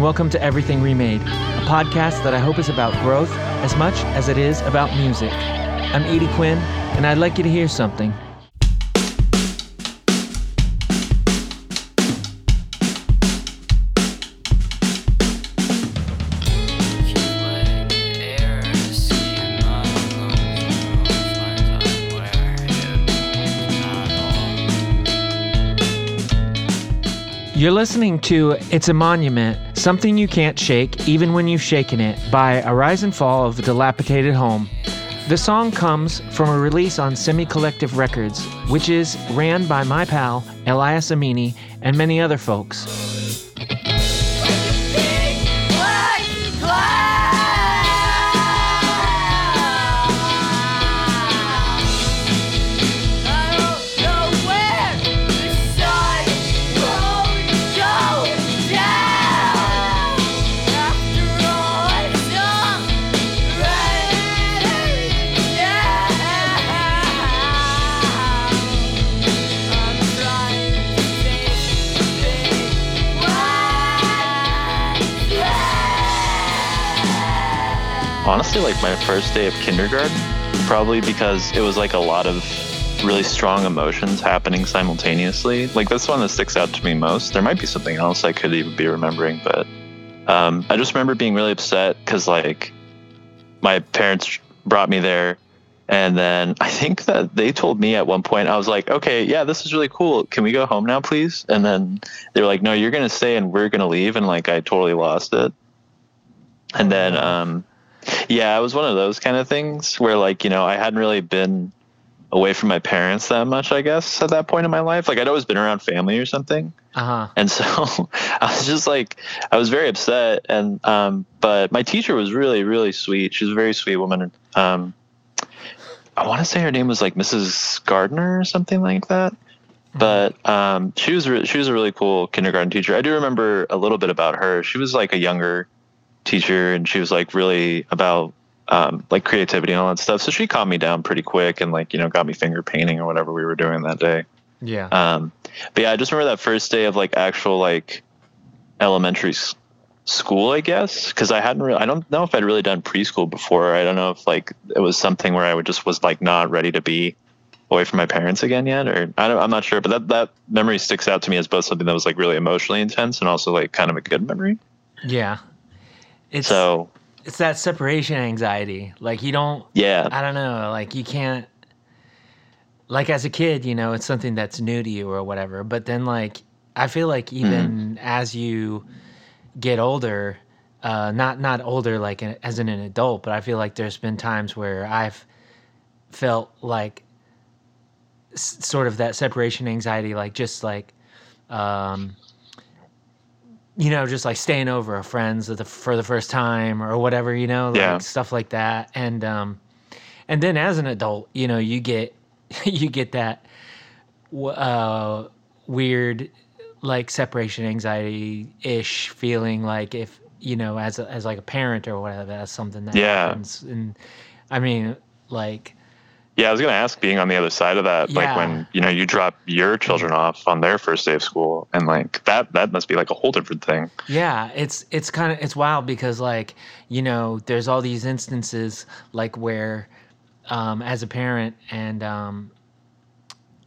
And welcome to Everything Remade, a podcast that I hope is about growth as much as it is about music. I'm Edie Quinn, and I'd like you to hear something. You're listening to It's a Monument, Something You Can't Shake Even When You've Shaken It by A Rise and Fall of a Dilapidated Home. The song comes from a release on Semi Collective Records, which is ran by my pal Elias Amini and many other folks. Honestly like my first day of kindergarten, probably because it was like a lot of really strong emotions happening simultaneously. Like that's one that sticks out to me most. There might be something else I could even be remembering, but um, I just remember being really upset because like my parents brought me there. And then I think that they told me at one point, I was like, okay, yeah, this is really cool. Can we go home now, please? And then they were like, no, you're going to stay and we're going to leave. And like, I totally lost it. And then, um, yeah, it was one of those kind of things where like, you know, I hadn't really been away from my parents that much, I guess, at that point in my life. Like I'd always been around family or something. Uh-huh. And so I was just like I was very upset and um but my teacher was really, really sweet. She's a very sweet woman. Um I want to say her name was like Mrs. Gardner or something like that. But um, she was re- she was a really cool kindergarten teacher. I do remember a little bit about her. She was like a younger teacher and she was like really about um, like creativity and all that stuff. So she calmed me down pretty quick and like, you know, got me finger painting or whatever we were doing that day. Yeah. Um, but yeah, I just remember that first day of like actual like elementary s- school, I guess, because I hadn't really, I don't know if I'd really done preschool before. I don't know if like it was something where I would just was like not ready to be away from my parents again yet, or I don't, I'm not sure. But that that memory sticks out to me as both something that was like really emotionally intense and also like kind of a good memory. Yeah. It's So it's that separation anxiety. Like you don't yeah, I don't know, like you can't like as a kid, you know, it's something that's new to you or whatever. But then like I feel like even as you get older, uh not not older like as in an adult, but I feel like there's been times where I've felt like s- sort of that separation anxiety like just like um you know, just like staying over a friends the, for the first time or whatever, you know, like Yeah. stuff like that. And um, and then as an adult, you know, you get you get that uh, weird like separation anxiety ish feeling, like if you know, as a, as like a parent or whatever, that's something that Yeah. happens. And I mean, like Yeah, I was gonna ask, being on the other side of that, Yeah. like when you know you drop your children off on their first day of school, and like that that must be like a whole different thing. Yeah, it's it's kind of it's wild because like you know there's all these instances like where um, as a parent and um,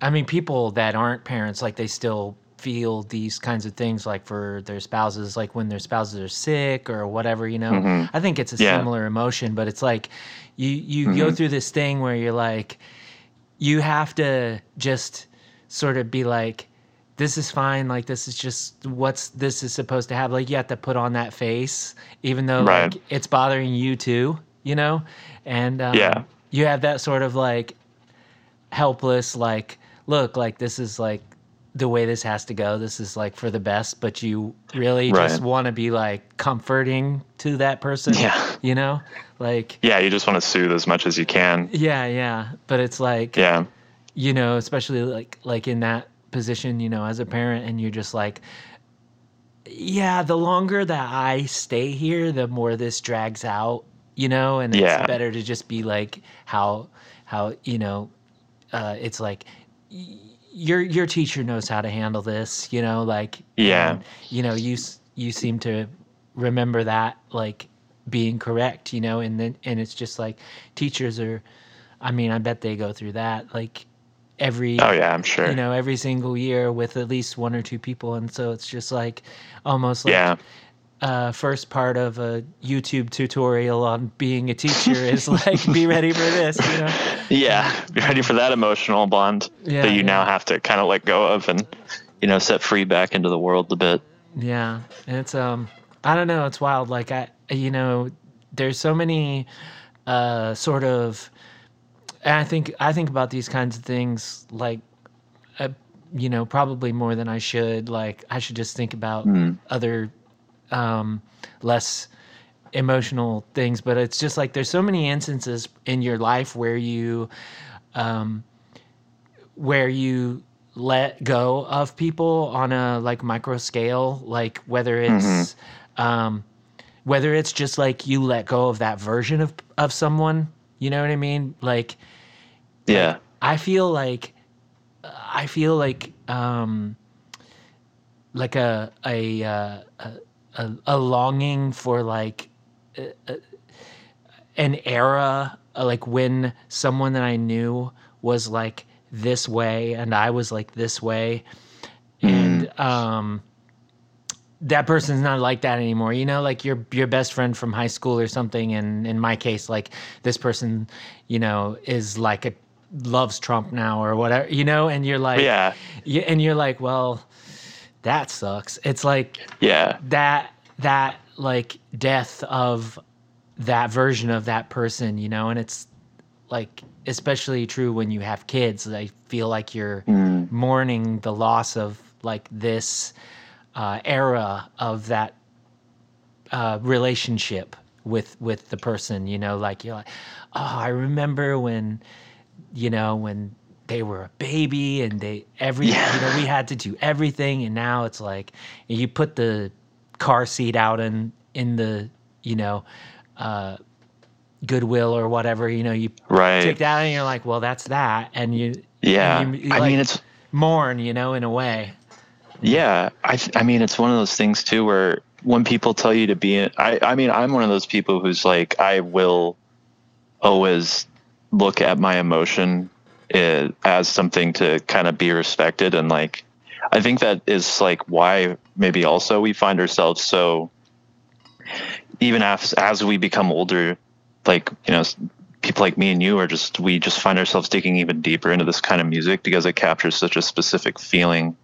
I mean people that aren't parents like they still feel these kinds of things like for their spouses like when their spouses are sick or whatever you know Mhm. I think it's a Yeah. similar emotion but it's like you you go Mhm. through this thing where you're like you have to just sort of be like this is fine like this is just what's this is supposed to have like you have to put on that face even though Right. like it's bothering you too you know and um, Yeah. you have that sort of like helpless like look like this is like the way this has to go this is like for the best but you really just want to be like comforting to that person Yeah. you know like Yeah, you just want to soothe as much as you can. yeah yeah but it's like Yeah, you know especially like like in that position you know as a parent and you're just like yeah the longer that i stay here the more this drags out you know and Yeah. it's better to just be like how how you know uh it's like y- your your teacher knows how to handle this you know like Yeah. and, you know you you seem to remember that like being correct, you know, and then and it's just like teachers are I mean, I bet they go through that like every Oh yeah, I'm sure. you know, every single year with at least one or two people and so it's just like almost like yeah. Uh first part of a YouTube tutorial on being a teacher is like be ready for this, you know. Yeah. Be ready for that emotional bond Yeah, that you yeah. now have to kind of let go of and you know set free back into the world a bit. Yeah, and it's um, I don't know, it's wild. Like I, you know, there's so many, uh, sort of, and I think I think about these kinds of things like, uh, you know, probably more than I should. Like I should just think about other, um, less emotional things. But it's just like there's so many instances in your life where you, um, where you let go of people on a like micro scale like whether it's um whether it's just like you let go of that version of of someone you know what i mean like Yeah. i feel like i feel like um like a a uh, a, a, a longing for like a- a- an era uh, like when someone that i knew was like this way and i was like this way. And um that person's not like that anymore. You know like your your best friend from high school or something and in my case like this person you know is like a loves trump now or whatever you know and you're like Yeah. yeah, and you're like, well, that sucks. It's like Yeah. that that like death of that version of that person, you know, and it's like especially true when you have kids. I feel like you're mourning the loss of like this uh, era of that uh, relationship with with the person. You know, like you're like, oh, I remember when you know when they were a baby and they every Yeah. you know we had to do everything and now it's like you put the car seat out in in the you know uh goodwill or whatever you know you Right. take that and you're like well that's that and you Yeah. and you, I like, mean, it's mourn you know in a way Yeah, I th- I mean it's one of those things too where when people tell you to be I I mean I'm one of those people who's like I will always look at my emotion uh, as something to kind of be respected and like I think that is like why maybe also we find ourselves so even as as we become older like you know people like me and you are just we just find ourselves digging even deeper into this kind of music because it captures such a specific feeling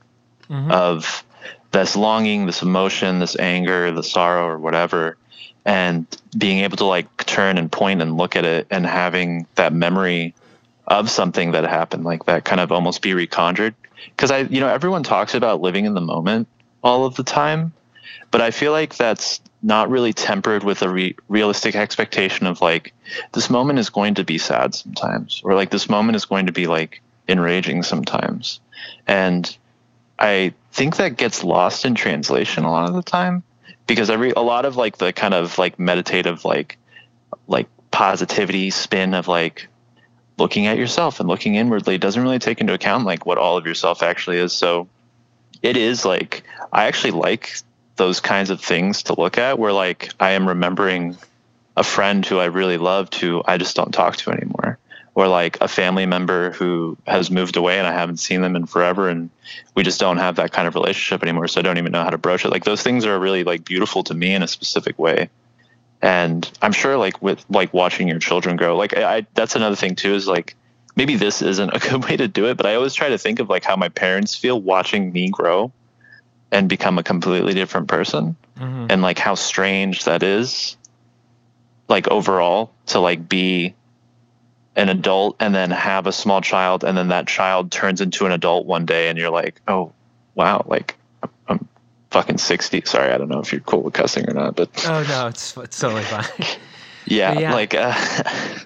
Mhm. of this longing, this emotion, this anger, the sorrow, or whatever, and being able to like turn and point and look at it and having that memory of something that happened like that kind of almost be reconjured. Because I, you know, everyone talks about living in the moment all of the time, but I feel like that's not really tempered with a re- realistic expectation of like this moment is going to be sad sometimes, or like this moment is going to be like enraging sometimes, and I think that gets lost in translation a lot of the time because every a lot of like the kind of like meditative like like positivity spin of like looking at yourself and looking inwardly doesn't really take into account like what all of yourself actually is. So it is like I actually like those kinds of things to look at where like I am remembering a friend who I really loved who I just don't talk to anymore. Or like a family member who has moved away and I haven't seen them in forever and we just don't have that kind of relationship anymore. So I don't even know how to broach it. Like those things are really like beautiful to me in a specific way. And I'm sure like with like watching your children grow, like I, that's another thing too, is like maybe this isn't a good way to do it, but I always try to think of like how my parents feel watching me grow and become a completely different person Mhm. and like how strange that is like overall to like be an adult and then have a small child and then that child turns into an adult one day and you're like oh wow like fucking 60 sorry i don't know if you're cool with cussing or not but oh no it's, it's totally fine yeah, Yeah. like uh,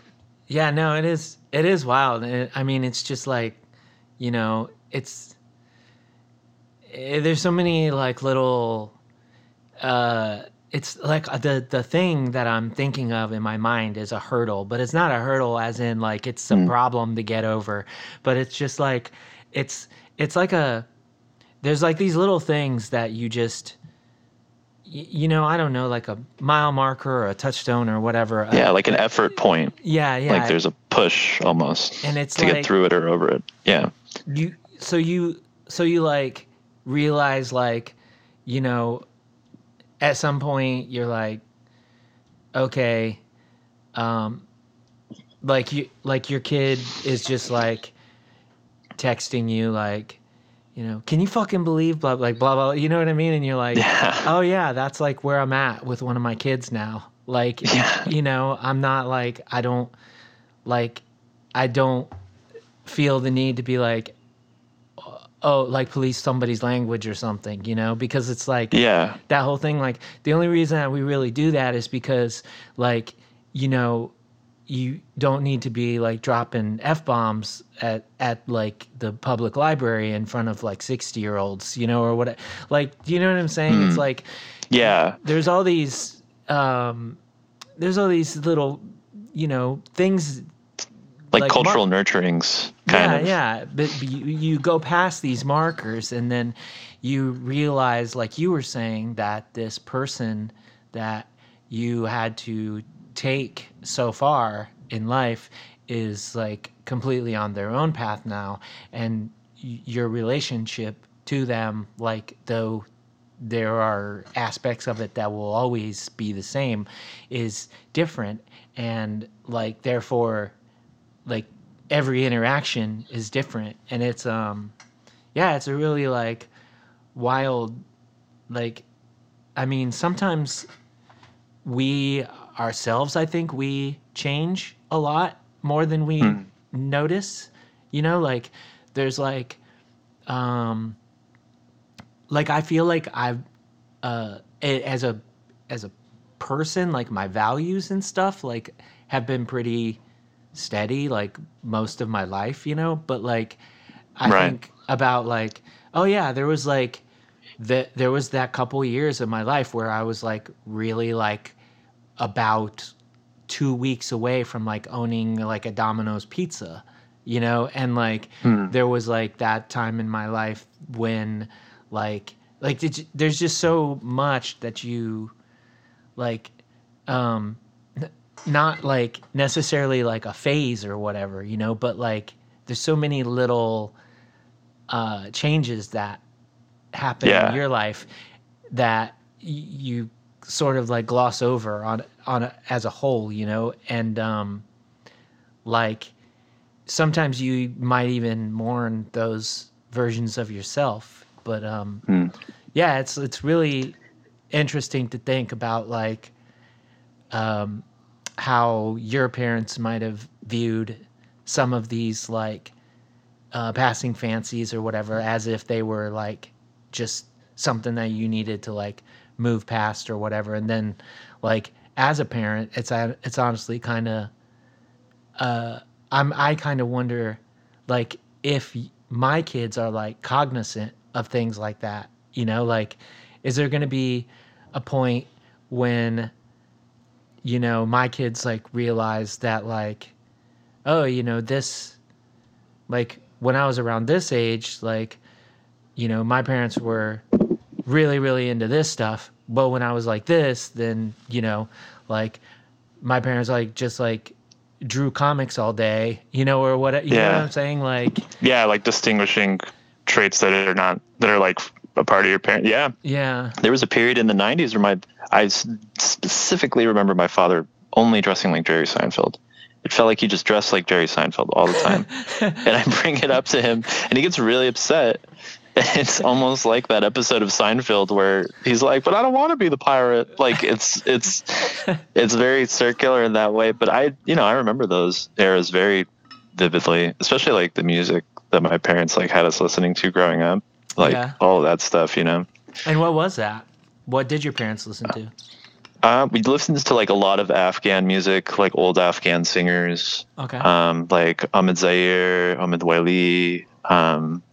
Yeah, no, it is. It is wild. It, I mean, it's just like, you know, it's eh, there's so many like little. uh It's like the the thing that I'm thinking of in my mind is a hurdle, but it's not a hurdle as in like it's a problem to get over, but it's just like it's it's like a there's like these little things that you just you know, I don't know, like a mile marker or a touchstone or whatever. Yeah, Uh, like an effort point. yeah, yeah. Like there's a push almost and it's to like get through it or over it. Yeah. you so you so you like realize like you know at some point you're like okay um like you like your kid is just like texting you like you know can you fucking believe blah like blah blah you know what i mean and you're like Yeah. oh yeah that's like where i'm at with one of my kids now like Yeah. you know i'm not like i don't like i don't feel the need to be like oh, oh like police somebody's language or something you know because it's like Yeah. that whole thing like the only reason that we really do that is because like you know you don't need to be like dropping f-bombs at at like the public library in front of like 60 year olds you know or what like do you know what i'm saying it's like Yeah. there's all these um there's all these little you know things Like, Like cultural nurturings kind yeah, of. yeah. But you, you go past these markers, and then you realize, like you were saying, that this person that you had to take so far in life is like completely on their own path now, and your relationship to them, like though there are aspects of it that will always be the same, is different, and like therefore like every interaction is different. And it's um yeah it's a really like wild like i mean sometimes we ourselves i think we change a lot more than we notice. You know like there's like um like i feel like i've uh as a as a person like my values and stuff like have been pretty steady like most of my life you know? But like i Right. think about like oh yeah there was like that there was that couple years of my life where i was like really like about two weeks away from like owning like a domino's pizza you know? And like there was like that time in my life when like like did you- there's just so much that you like um n- not like necessarily like a phase or whatever you know? But like there's so many little uh changes that happen Yeah. in your life that y- you sort of like gloss over on on a, as a whole you know and um like sometimes you might even mourn those versions of yourself but um Hmm. yeah it's it's really interesting to think about like um how your parents might have viewed some of these like uh, passing fancies or whatever as if they were like just something that you needed to like move past or whatever. And then like as a parent it's it's honestly kind of uh i'm i kind of wonder like if my kids are like cognizant of things like that you know? Like is there going to be a point when you know my kids like realize that like oh you know this like when i was around this age like you know my parents were really really into this stuff but when i was like this then you know like my parents like just like drew comics all day you know or what you know what i'm saying like Yeah, like distinguishing traits that are not that are like a part of your parent. Yeah, yeah there was a period in the '90s where my I specifically remember my father only dressing like Jerry Seinfeld. It felt like he just dressed like Jerry Seinfeld all the time, and I bring it up to him, and he gets really upset. It's almost like that episode of Seinfeld where he's like, "But I don't want to be the pirate." Like it's it's it's very circular in that way. But I, you know, I remember those eras very vividly, especially like the music that my parents like had us listening to growing up, like Yeah. all that stuff. You know. and what was that what did your parents listen to Uh, we listened to like a lot of Afghan music, like old Afghan singers, okay um, like Ahmed Zahir, Ahmed Wali, um,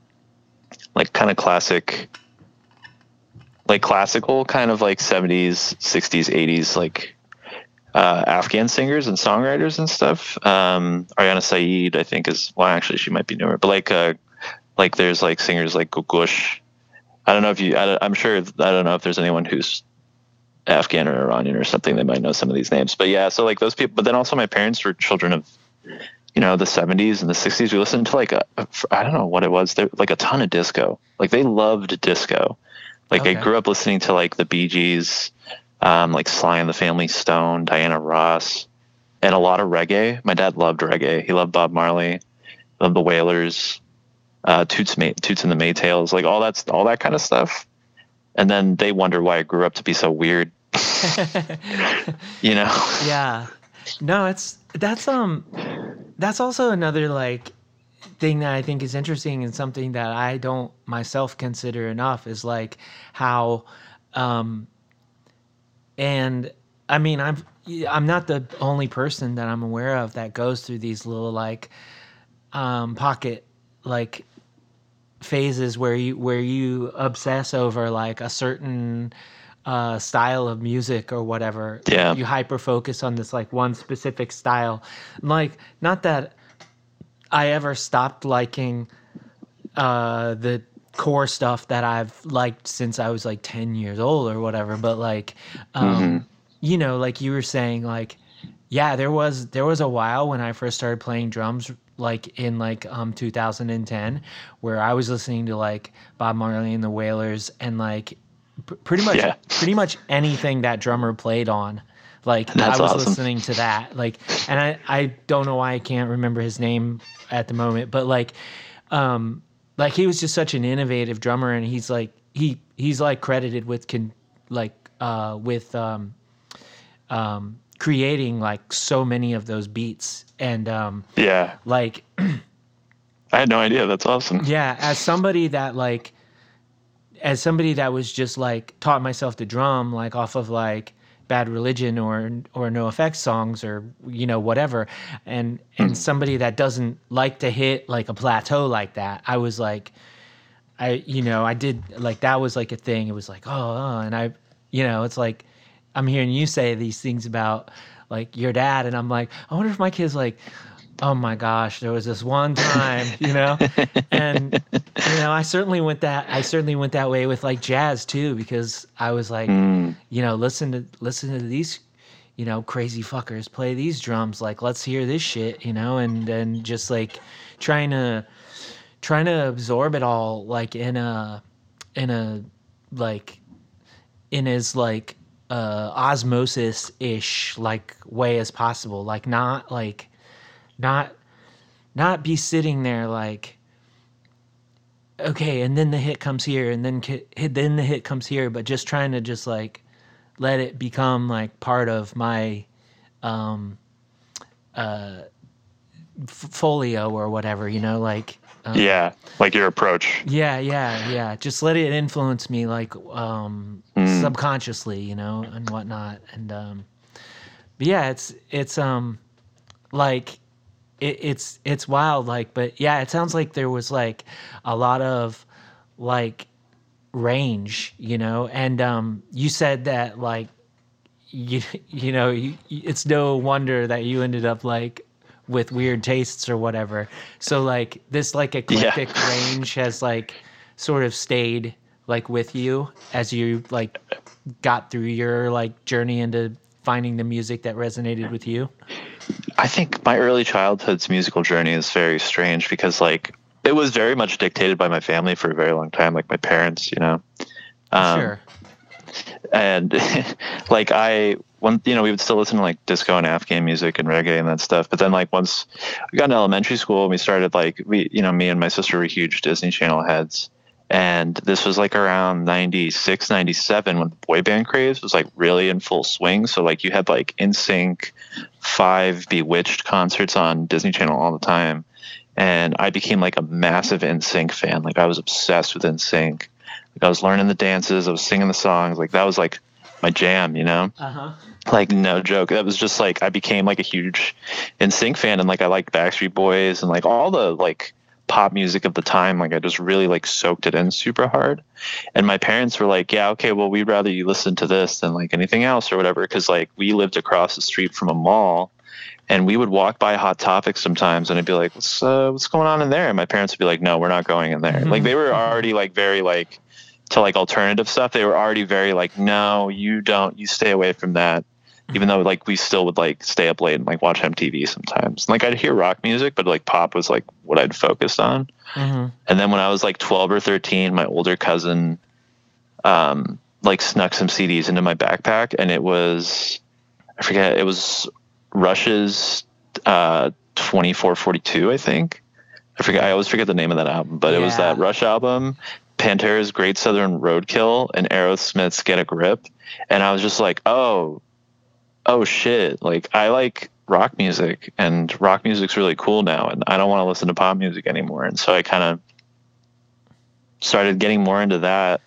like kind of classic, like classical kind of like 70s, 60s, 80s, like uh, Afghan singers and songwriters and stuff. Um, Aryana Sayeed, I think, is well, actually, she might be newer, but like, uh, like there's like singers like Googoosh. I don't know if you, I, I'm sure, I don't know if there's anyone who's Afghan or Iranian or something, they might know some of these names. But yeah, so like those people. But then also my parents were children of you know the 70s and the 60s we listened to like a i don't know what it was like a ton of disco. Like they loved disco. Like okay. i grew up listening to like the bee gees um, like sly and the family stone diana ross and a lot of reggae. My dad loved reggae. He loved bob marley loved the wailers uh, toots, May- toots and the maytals like all that's all that kind of stuff. And then they wonder why i grew up to be so weird. You know? Yeah. No it's that's um that's also another like thing that I think is interesting and something that I don't myself consider enough is like how um and I mean I'm I'm not the only person that I'm aware of that goes through these little like um pocket like phases where you where you obsess over like a certain uh, style of music or whatever. Yeah. You hyper focus on this like one specific style. Like, not that I ever stopped liking uh, the core stuff that I've liked since I was like 10 years old or whatever, but like, um, mm-hmm. you know, like you were saying, like, yeah, there was there was a while when I first started playing drums like in like um 2010 where I was listening to like Bob Marley and the Wailers and like pretty much yeah. pretty much anything that drummer played on. Like That's i was awesome. listening to that. Like and i i don't know why i can't remember his name at the moment but like um like he was just such an innovative drummer and he's like he he's like credited with can like uh with um um creating like so many of those beats. And um yeah. like i had no idea. That's awesome. Yeah as somebody that like as somebody that was just like taught myself to drum like off of like bad religion or or NOFX songs or you know whatever and and hmm. somebody that doesn't like to hit like a plateau like that i was like i you know i did like that was like a thing it was like oh, oh and i you know it's like i'm hearing you say these things about like your dad and i'm like i wonder if my kid's like oh my gosh, there was this one time, you know, and you know, I certainly went that I certainly went that way with like jazz too because I was like, mm. you know, listen to listen to these, you know, crazy fuckers play these drums. Like, let's hear this shit, you know, and and just like trying to trying to absorb it all like in a in a like in as like uh osmosis ish like way as possible like not like not not be sitting there like okay and then the hit comes here and then hit then the hit comes here but just trying to just like let it become like part of my um uh folio or whatever you know like um, yeah like your approach yeah yeah yeah just let it influence me like um mm. subconsciously you know and whatnot and um but yeah it's it's um like it, it's it's wild like but yeah it sounds like there was like a lot of like range you know and um you said that like you you know you, it's no wonder that you ended up like with weird tastes or whatever so like this like eclectic yeah. range has like sort of stayed like with you as you like got through your like journey into finding the music that resonated with you I think my early childhood's musical journey is very strange because like it was very much dictated by my family for a very long time, like my parents, you know. Um, sure. And like I, when you know, we would still listen to like disco and Afghan music and reggae and that stuff. But then like once we got in elementary school, we started like we, you know, me and my sister were huge Disney Channel heads and this was like around 96 97 when the boy band craze was like really in full swing. So like you had like NSYNC 5ive B*Witched concerts on disney channel all the time. And i became like a massive NSYNC fan. Like i was obsessed with NSYNC like i was learning the dances i was singing the songs. Like that was like my jam you know? Uh-huh. like no joke. That was just like i became like a huge NSYNC fan. And like i liked backstreet boys and like all the like pop music of the time. Like I just really like soaked it in super hard. And my parents were like, yeah, okay, well, we'd rather you listen to this than like anything else or whatever. Cause like we lived across the street from a mall and we would walk by Hot Topic sometimes and I'd be like, what's, uh, what's going on in there? And my parents would be like, no, we're not going in there. Mm-hmm. Like they were already like very like, to like alternative stuff, they were already very like, no, you don't, you stay away from that. Even though like we still would like stay up late and like watch MTV sometimes. Like I'd hear rock music, but like pop was like what I'd focused on. hmm And then when I was like 12 or 13, my older cousin um like snuck some CDs into my backpack and it was I forget, it was Rush's uh 2442, I think. I forget I always forget the name of that album, but it was that Rush album, Pantera's Great Southern Roadkill and Aerosmith's Get a Grip. And I was just like, "Oh, oh shit. Like I like rock music and rock music's really cool now and I don't want to listen to pop music anymore." And so I kind of started getting more into that.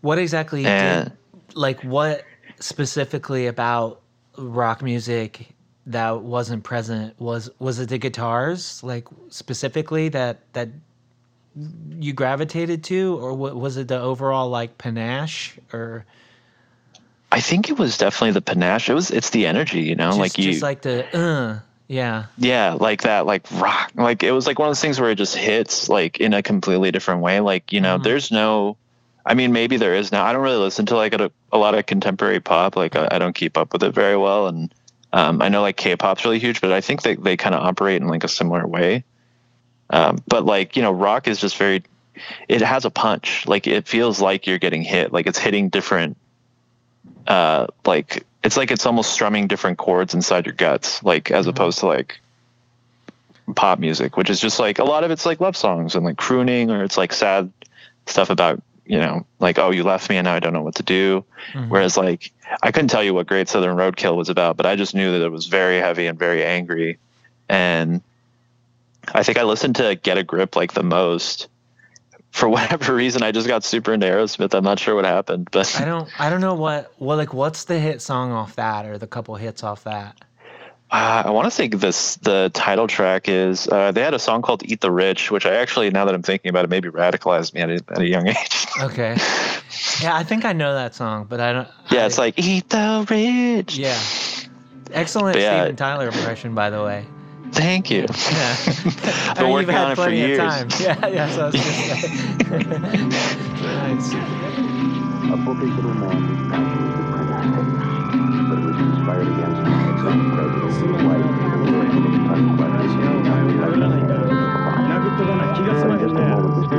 What exactly And did like what specifically about rock music that wasn't present was was it the guitars like specifically that that you gravitated to or wa- was it the overall like panache or I think it was definitely the panache. It was it's the energy, you know, just, like you just like the uh yeah yeah, like that like rock. Like it was like one of those things where it just hits like in a completely different way. Like, you know, Mhm. there's no I mean, maybe there is now. I don't really listen to like a, a lot of contemporary pop. Like I, I don't keep up with it very well, and um, I know like K-pop's really huge, but I think they they kind of operate in like a similar way. Um, but like you know, rock is just very. It has a punch. Like it feels like you're getting hit. Like it's hitting different. Uh, like it's like it's almost strumming different chords inside your guts. Like as Mhm. opposed to like pop music, which is just like a lot of it's like love songs and like crooning, or it's like sad stuff about you know like oh you left me and now I don't know what to do. Mhm. Whereas like I couldn't tell you what Great Southern Roadkill was about, but I just knew that it was very heavy and very angry. And I think I listened to Get a Grip like the most. For whatever reason, I just got super into Aerosmith. I'm not sure what happened, but I don't I don't know what well like what's the hit song off that or the couple hits off that Uh, I want to say this the title track is uh, they had a song called "Eat the Rich," which I actually now that I'm thinking about it, maybe radicalized me at a, at a young age. okay yeah I think I know that song but I don't yeah, I- it's like "Eat the Rich." yeah excellent yeah. Steven Tyler impression by the way Thank you. Yeah. I've been working on it for years. Time. Yeah, yeah, so I was going to say. A little man whose passion but it was against him by some prejudice in the the just a moment,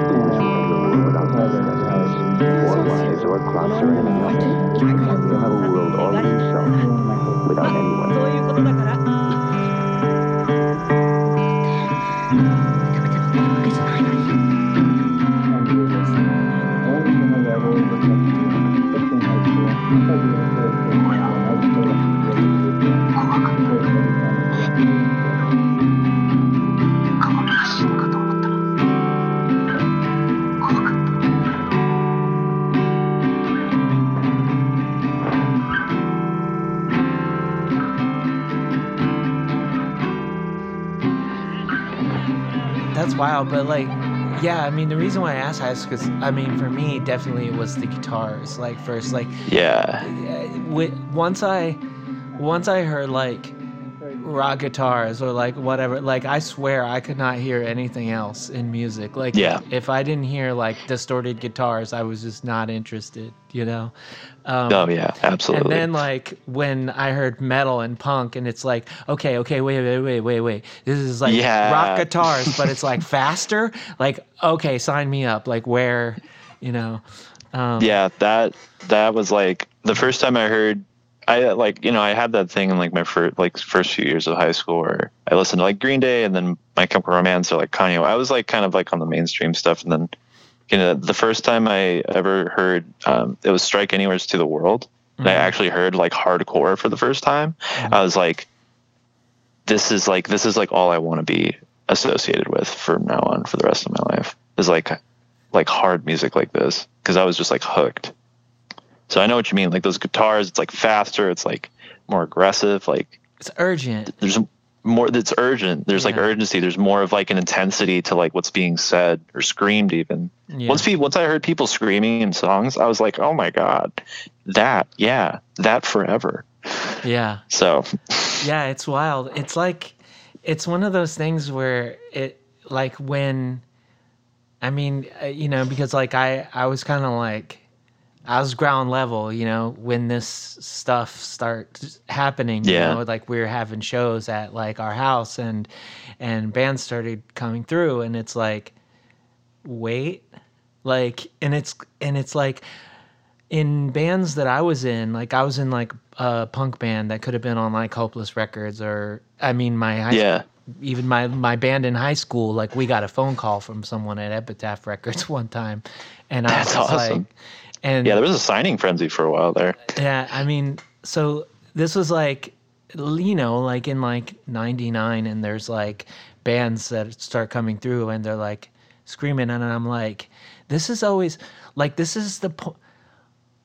without. Or or anything else, you have a world all to yourself without anyone. Wild, but like, yeah, I mean, the reason why I asked is because, I mean, for me, definitely it was the guitars. Like, first, like, Yeah. uh, wi- once I, once I heard like rock guitars or like whatever, like I swear I could not hear anything else in music. Like, Yeah. if I didn't hear like distorted guitars, I was just not interested. You know. Um, Oh yeah, absolutely. and then like when I heard metal and punk, and it's like, okay, okay, wait, wait, wait, wait, wait. This is like Yeah. rock guitars, but it's like faster. Like, okay, sign me up. Like where, you know. Um, yeah, that that was like the first time I heard. I like you know I had that thing in like my first like first few years of high school where I listened to like Green Day and then My Chemical Romance or like Kanye. I was like kind of like on the mainstream stuff, and then you know the first time I ever heard um, it was Strike Anywhere's to the World. And I Mhm. actually heard like hardcore for the first time. Mhm. I was like, this is like this is like all I want to be associated with from now on for the rest of my life is like like hard music like this because I was just like hooked. So I know what you mean. Like those guitars, it's like faster, it's like more aggressive. Like It's urgent. there's more. It's urgent. There's like urgency. There's more of like an intensity to like what's being said or screamed even. Yeah. Once people, once I heard people screaming in songs, I was like, oh my god, that yeah, that forever. yeah. So Yeah, it's wild. It's like it's one of those things where it like when I mean, uh, you know, because like I I was kind of like I was ground level, you know, when this stuff starts happening. Yeah. You know, like we were having shows at like our house and and bands started coming through and it's like wait. Like and it's and it's like in bands that I was in, like I was in like a punk band that could have been on like Hopeless Records or I mean my high Yeah. even my my band in high school, like we got a phone call from someone at Epitaph Records one time, and I That's was awesome. like, and Yeah, there was a signing frenzy for a while there. yeah, I mean, so this was like, you know, like in like '99, and there's like bands that start coming through, and they're like screaming, and I'm like, this is always like this is the po-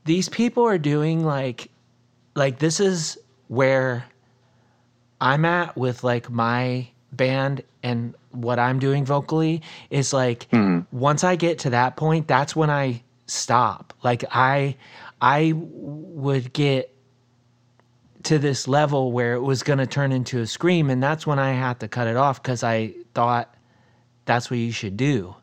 these people are doing like like this is where I'm at with like my band and what I'm doing vocally is like mm-hmm. once I get to that point, that's when I stop. Like I I would get to this level where it was going to turn into a scream and that's when I had to cut it off cuz I thought that's what you should do.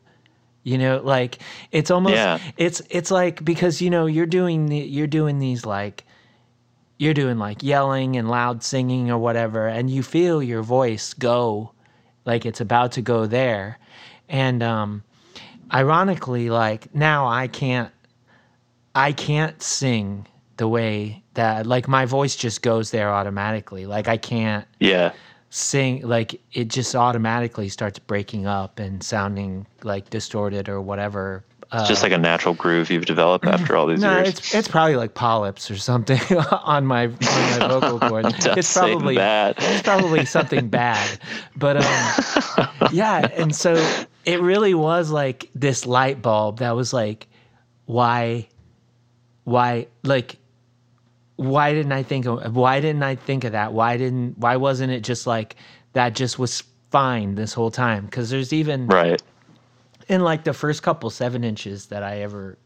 You know, like it's almost Yeah. it's it's like because you know you're doing the, you're doing these like you're doing like yelling and loud singing or whatever and you feel your voice go like it's about to go there and um ironically like now i can't i can't sing the way that like my voice just goes there automatically like i can't Yeah. sing like it just automatically starts breaking up and sounding like distorted or whatever It's just like a natural groove you've developed after all these no, years. it's it's probably like polyps or something on my on my vocal cord. It's probably that. it's probably something bad. But um yeah, and so it really was like this light bulb that was like why why like why didn't I think of why didn't I think of that? Why didn't why wasn't it just like that just was fine this whole time? Cuz there's even Right. in like the first couple seven inches that I ever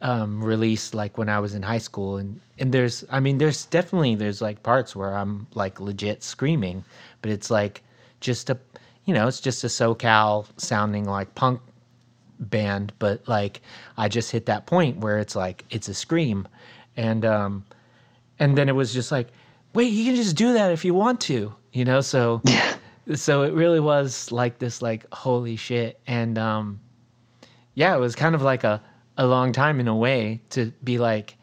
um, released, like when I was in high school, and and there's, I mean, there's definitely there's like parts where I'm like legit screaming, but it's like just a, you know, it's just a SoCal sounding like punk band, but like I just hit that point where it's like it's a scream, and um, and then it was just like, wait, you can just do that if you want to, you know, so yeah. so it really was like this like holy shit and um yeah it was kind of like a a long time in a way to be like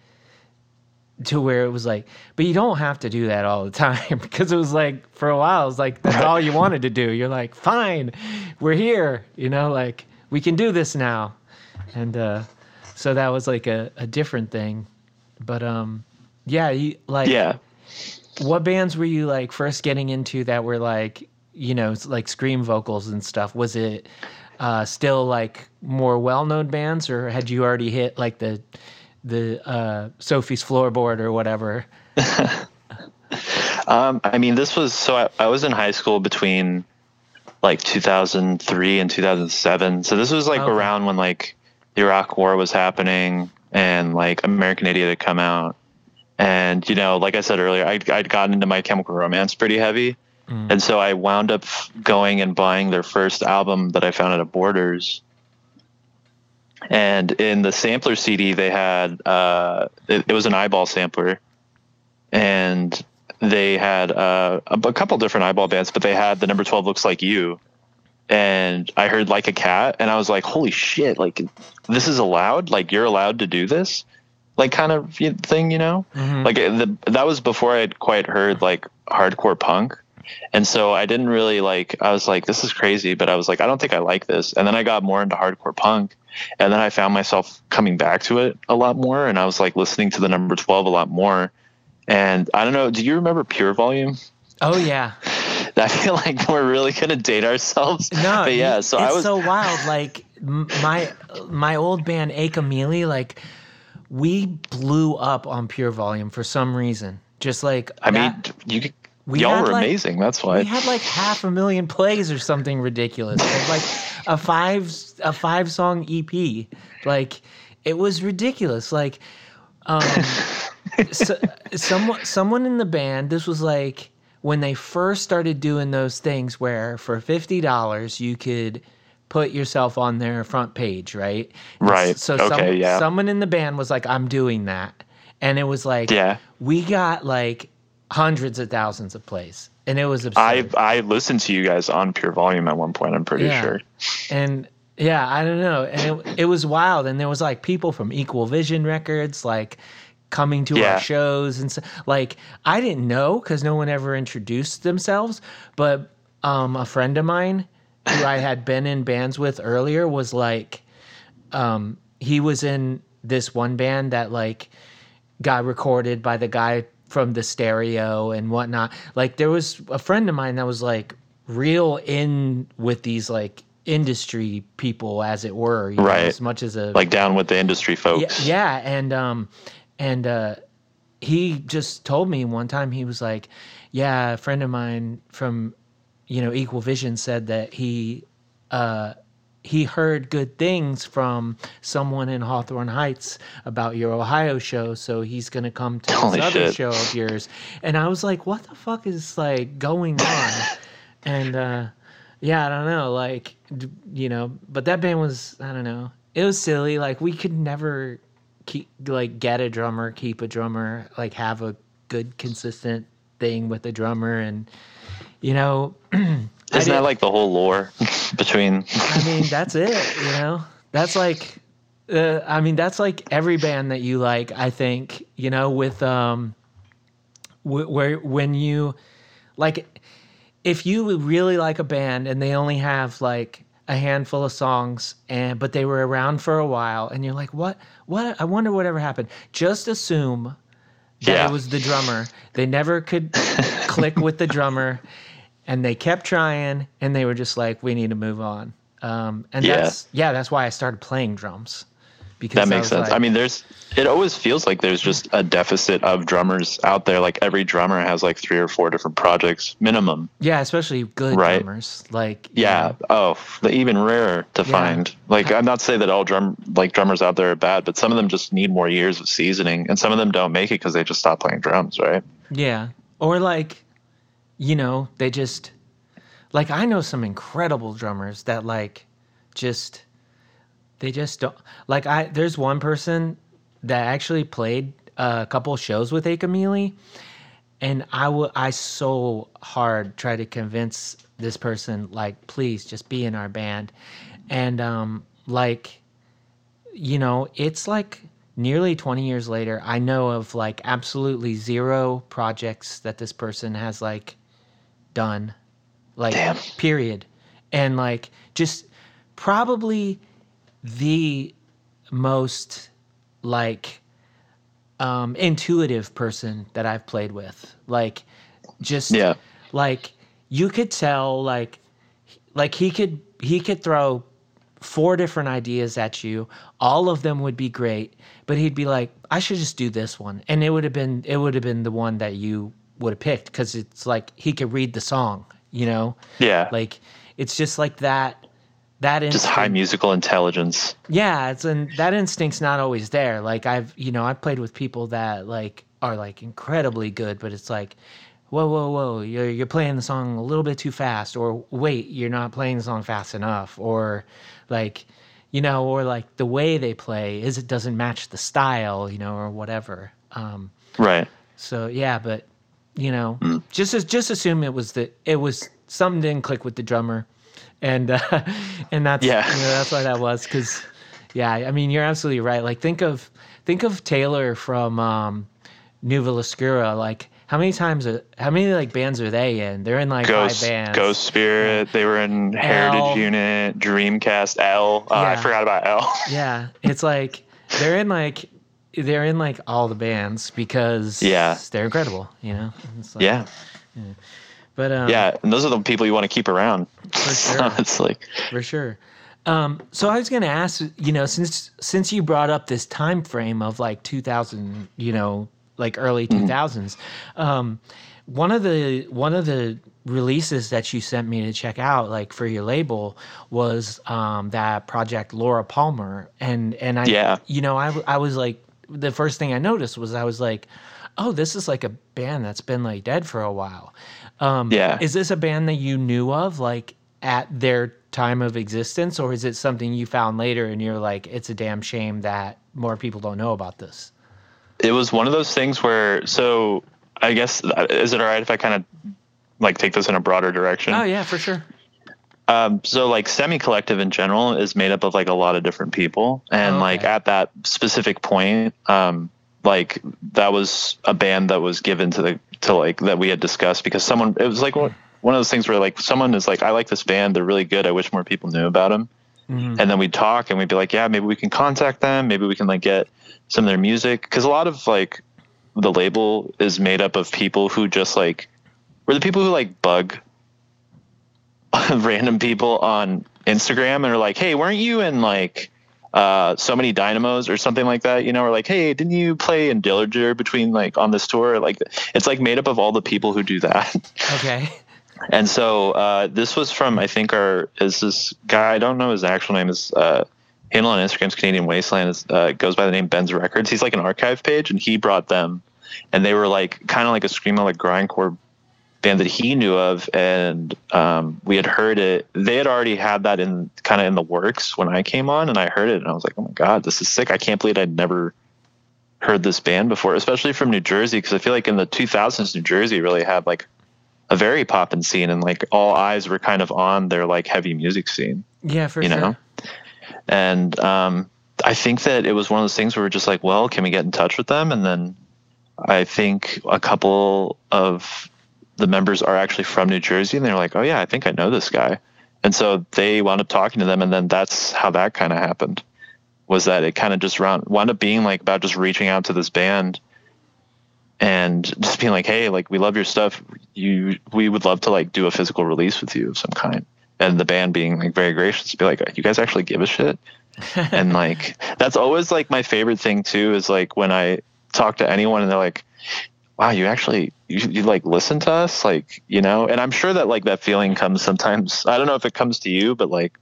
to where it was like but you don't have to do that all the time because it was like for a while it was like that's all you wanted to do. You're like fine we're here you know like we can do this now. And uh so that was like a, a different thing. But um yeah you like Yeah. what bands were you like first getting into that were like you know like scream vocals and stuff? Was it uh still like more well-known bands or had you already hit like the the uh sophie's floorboard or whatever Um, I mean, this was so I, I was in high school between like 2003 and 2007. So this was like Okay. around when like the Iraq War was happening and like American Idiot had come out. And you know, like I said earlier, I'd, I'd gotten into My Chemical Romance pretty heavy, and so I wound up going and buying their first album that I found at a Borders. And in the sampler CD, they had uh, it, it was an eyeball sampler, and they had uh, a, a couple different eyeball bands, but they had the number 12 looks like you. And I heard like a cat, and I was like, holy shit, like this is allowed? Like you're allowed to do this? Like kind of thing, you know? Like uh, the, that was before I'd quite heard like hardcore punk. And so I didn't really like, I was like, this is crazy, but I was like, I don't think I like this. And then I got more into hardcore punk. And then I found myself coming back to it a lot more. And I was like listening to the number 12 a lot more. And I don't know, do you remember Pure Volume? oh yeah I feel like we're really gonna date ourselves. no but yeah. So it's I was. so wild like my my old band Akameli like we blew up on pure volume for some reason just like I mean, you. We Y'all were like- amazing. That's why. we had like half a million plays or something ridiculous. Like a five a five song EP. Like it was ridiculous. Like um so, someone someone in the band this was like when they first started doing those things where for $50 you could put yourself on their front page, right? Right. So Okay, some, yeah. someone in the band was like, "I'm doing that," and it was like, Yeah. we got like hundreds of thousands of plays, and it was absurd. I I listened to you guys on Pure Volume at one point. I'm pretty Yeah. sure. and yeah, I don't know, and it, it was wild, and there was like people from Equal Vision Records like coming to Yeah. our shows and so, like I didn't know because no one ever introduced themselves, but um, a friend of mine who I had been in bands with earlier was like, um, he was in this one band that like got recorded by the guy from the stereo and whatnot. Like there was a friend of mine that was like real in with these like industry people, as it were, you know, Right. as much as a Like down with the industry yeah, folks. yeah, and um, and uh, he just told me one time he was like, yeah, a friend of mine from, you know, Equal Vision said that he, uh, he heard good things from someone in Hawthorne Heights about your Ohio show, so he's gonna come to Holy this other show of yours. And I was like, what the fuck is like going on? and uh, yeah, I don't know, like you know, but that band was I don't know, it was silly. Like we could never keep like get a drummer, keep a drummer, like have a good consistent thing with a drummer, and you know, Isn't that like the whole lore between? I mean, that's it. You know, that's like, uh, I mean, that's like every band that you like. I think you know, with um, wh- where when you like, if you really like a band and they only have like a handful of songs and but they were around for a while and you're like, what, what? I wonder whatever happened. Just assume that Yeah. it was the drummer. They never could click with the drummer, and they kept trying, and they were just like, "We need to move on." Um, and Yeah. that's yeah, that's why I started playing drums because That makes was sense. like- I mean, there's. It always feels like there's just a deficit of drummers out there. Like every drummer has like three or four different projects minimum. yeah, especially good Right. drummers. Like Yeah. know, Oh, the even rarer to Yeah. find. Like I'm not saying that all drum like drummers out there are bad, but some of them just need more years of seasoning, and some of them don't make it because they just stop playing drums. Right. yeah, or like, you know, they just like I know some incredible drummers that like just they just don't like I there's one person that actually played a couple shows with Akamili and I will I so hard try to convince this person like please just be in our band. And um like you know it's like nearly 20 years later I know of like absolutely zero projects that this person has like done. Like Damn. period. And like just probably the most like um intuitive person that I've played with. Like just Yeah. like you could tell like like he could he could throw four different ideas at you. All of them would be great. But he'd be like i should just do this one. And it would have been it would have been the one that you would have picked because it's like he could read the song you know Yeah. like it's just like that that just high musical intelligence. yeah, it's and that instinct's not always there. Like I've you know I've played with people that like are like incredibly good, but it's like, whoa whoa whoa, you're you're playing the song a little bit too fast, or wait, you're not playing the song fast enough, or like, you know, or like the way they play is it doesn't match the style, you know, or whatever. Um, Right. so yeah, but you know, Mm. just as just assume it was the it was something didn't click with the drummer, and uh, and that's Yeah. you know, that's why that was because yeah, I mean you're absolutely right. Like think of think of Taylor from um, Nuva Oscura. Like how many times are, how many like bands are they in? They're in like Ghost, five bands. Ghost Spirit. They were in Heritage L. Unit, Dreamcast, L. Uh, I forgot about L. Yeah, it's like they're in like they're in like all the bands because Yeah. they're incredible. You know. It's like, yeah. But um, Yeah. And those are the people you want to keep around. For sure. it's like, for sure. Um, so I was going to ask, you know, since since you brought up this time frame of like 2000, you know, like early 2000s, um, one of the one of the releases that you sent me to check out, like for your label, was um, that project Laura Palmer, and and I, Yeah. you know, I I was like, the first thing I noticed was I was like, oh, this is like a band that's been like dead for a while. Um, Yeah. Is this a band that you knew of, like at their time of existence, or is it something you found later and you're like, it's a damn shame that more people don't know about this? It was one of those things where, so I guess, is it all right if I kind of like take this in a broader direction? Oh yeah, for sure. Um, so like semi collective in general is made up of like a lot of different people. And Oh, like at that specific point, um, like that was a band that was given to the, to like, that we had discussed because someone, it was like one of those things where like someone is like, I like this band. They're really good. I wish more people knew about them. Mhm. And then we'd talk and we'd be like, yeah, maybe we can contact them. Maybe we can like get some of their music. Cause a lot of like the label is made up of people who just like, were the people who like bug random people on Instagram and are like, hey, weren't you in like uh, so many dynamos or something like that? You know, or like, hey, didn't you play in Dillinger between like on this tour? Like, it's like made up of all the people who do that. Okay. And so uh, this was from I think our is this guy I don't know his actual name is uh, handle on Instagram's Canadian Wasteland is uh, goes by the name Ben's Records. He's like an archive page, and he brought them, and they were like kind of like a screamo like grindcore band that he knew of, and um, we had heard it. They had already had that in kind of in the works when I came on, and I heard it, and I was like, oh my god, this is sick! I can't believe I'd never heard this band before, especially from New Jersey, because I feel like in the 2000s, New Jersey really had like a very poppin' scene, and like all eyes were kind of on their like heavy music scene, Yeah, for you sure. know. And um, I think that it was one of those things where we're just like, well, can we get in touch with them? And then I think a couple of the members are actually from New Jersey, and they're like, oh yeah, I think I know this guy. And so they wound up talking to them, and then that's how that kind of happened. Was that it kind of just round, wound up being like about just reaching out to this band and just being like, hey, like we love your stuff. You, we would love to like do a physical release with you of some kind. And the band being like very gracious to be like, you guys actually give a shit. and like that's always like my favorite thing too is like when I talk to anyone and they're like, wow, you actually you, you like listen to us, like you know. And I'm sure that like that feeling comes sometimes. I don't know if it comes to you, but like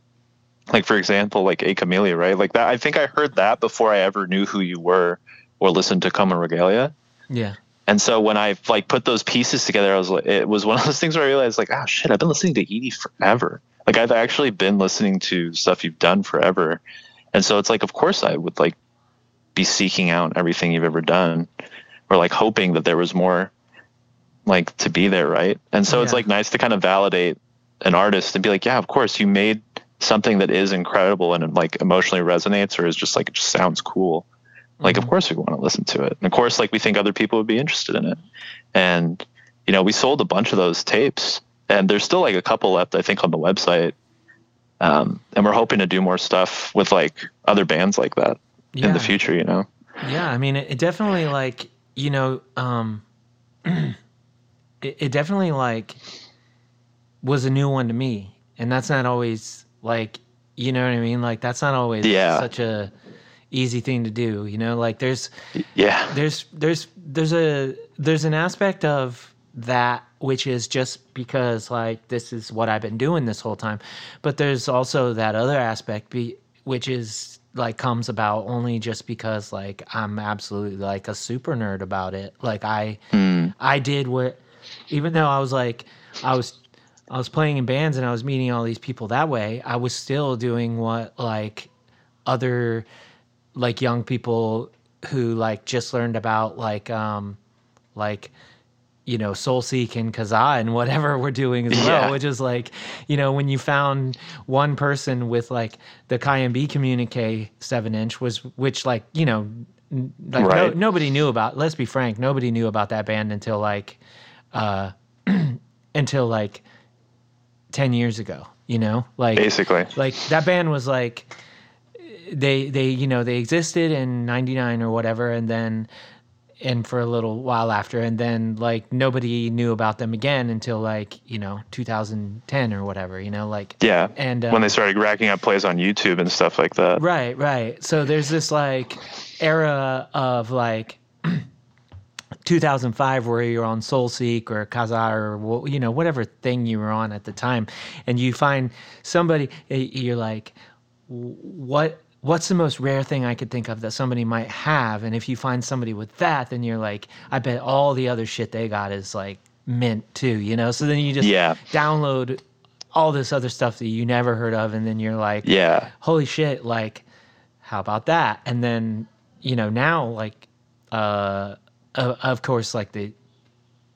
like for example, like A Camellia, right? Like that. I think I heard that before I ever knew who you were or listened to Come and Regalia. Yeah. And so when I like put those pieces together, I was like, it was one of those things where I realized like, oh shit, I've been listening to Edie forever. Like I've actually been listening to stuff you've done forever. And so it's like, of course I would like be seeking out everything you've ever done or like hoping that there was more like to be there. Right. And so it's like nice to kind of validate an artist and be like, yeah, of course you made something that is incredible and like emotionally resonates or is just like, it just sounds cool. Like of course we want to listen to it. And of course like we think other people would be interested in it. And you know we sold a bunch of those tapes and there's still like a couple left i think on the website. Um, and we're hoping to do more stuff with like other bands like that in the future you know? Yeah, I mean, it, it definitely like you know, um, it, it definitely like was a new one to me, and that's not always like you know what I mean. Like that's not always Yeah. such a easy thing to do. You know, like there's yeah there's there's there's a there's an aspect of that which is just because like this is what I've been doing this whole time, but there's also that other aspect be which is like comes about only just because like I'm absolutely like a super nerd about it. Like I Mm, I did what even though I was like I was I was playing in bands and I was meeting all these people that way, I was still doing what like other like young people who like just learned about like um like you know Soulseek and kazaa and whatever we're doing as well Yeah. which is like you know when you found one person with like the KMB communique 7 inch was which like you know like no, nobody knew about let's be frank nobody knew about that band until like uh until like 10 years ago you know? Like basically. like that band was like they they you know they existed in 99 or whatever and then and for a little while after and then like nobody knew about them again until like you know 2010 or whatever you know like yeah and when um, they started racking up plays on youtube and stuff like that Right, right. So there's this like era of like 2005 where you're on Soulseek or Kazaa or you know whatever thing you were on at the time, and you find somebody you're like, what what's the most rare thing I could think of that somebody might have, and if you find somebody with that, then you're like, I bet all the other shit they got is like mint too, you know. So then you just Yeah. download all this other stuff that you never heard of and then you're like Yeah. holy shit like how about that and then you know now like uh of, of course like the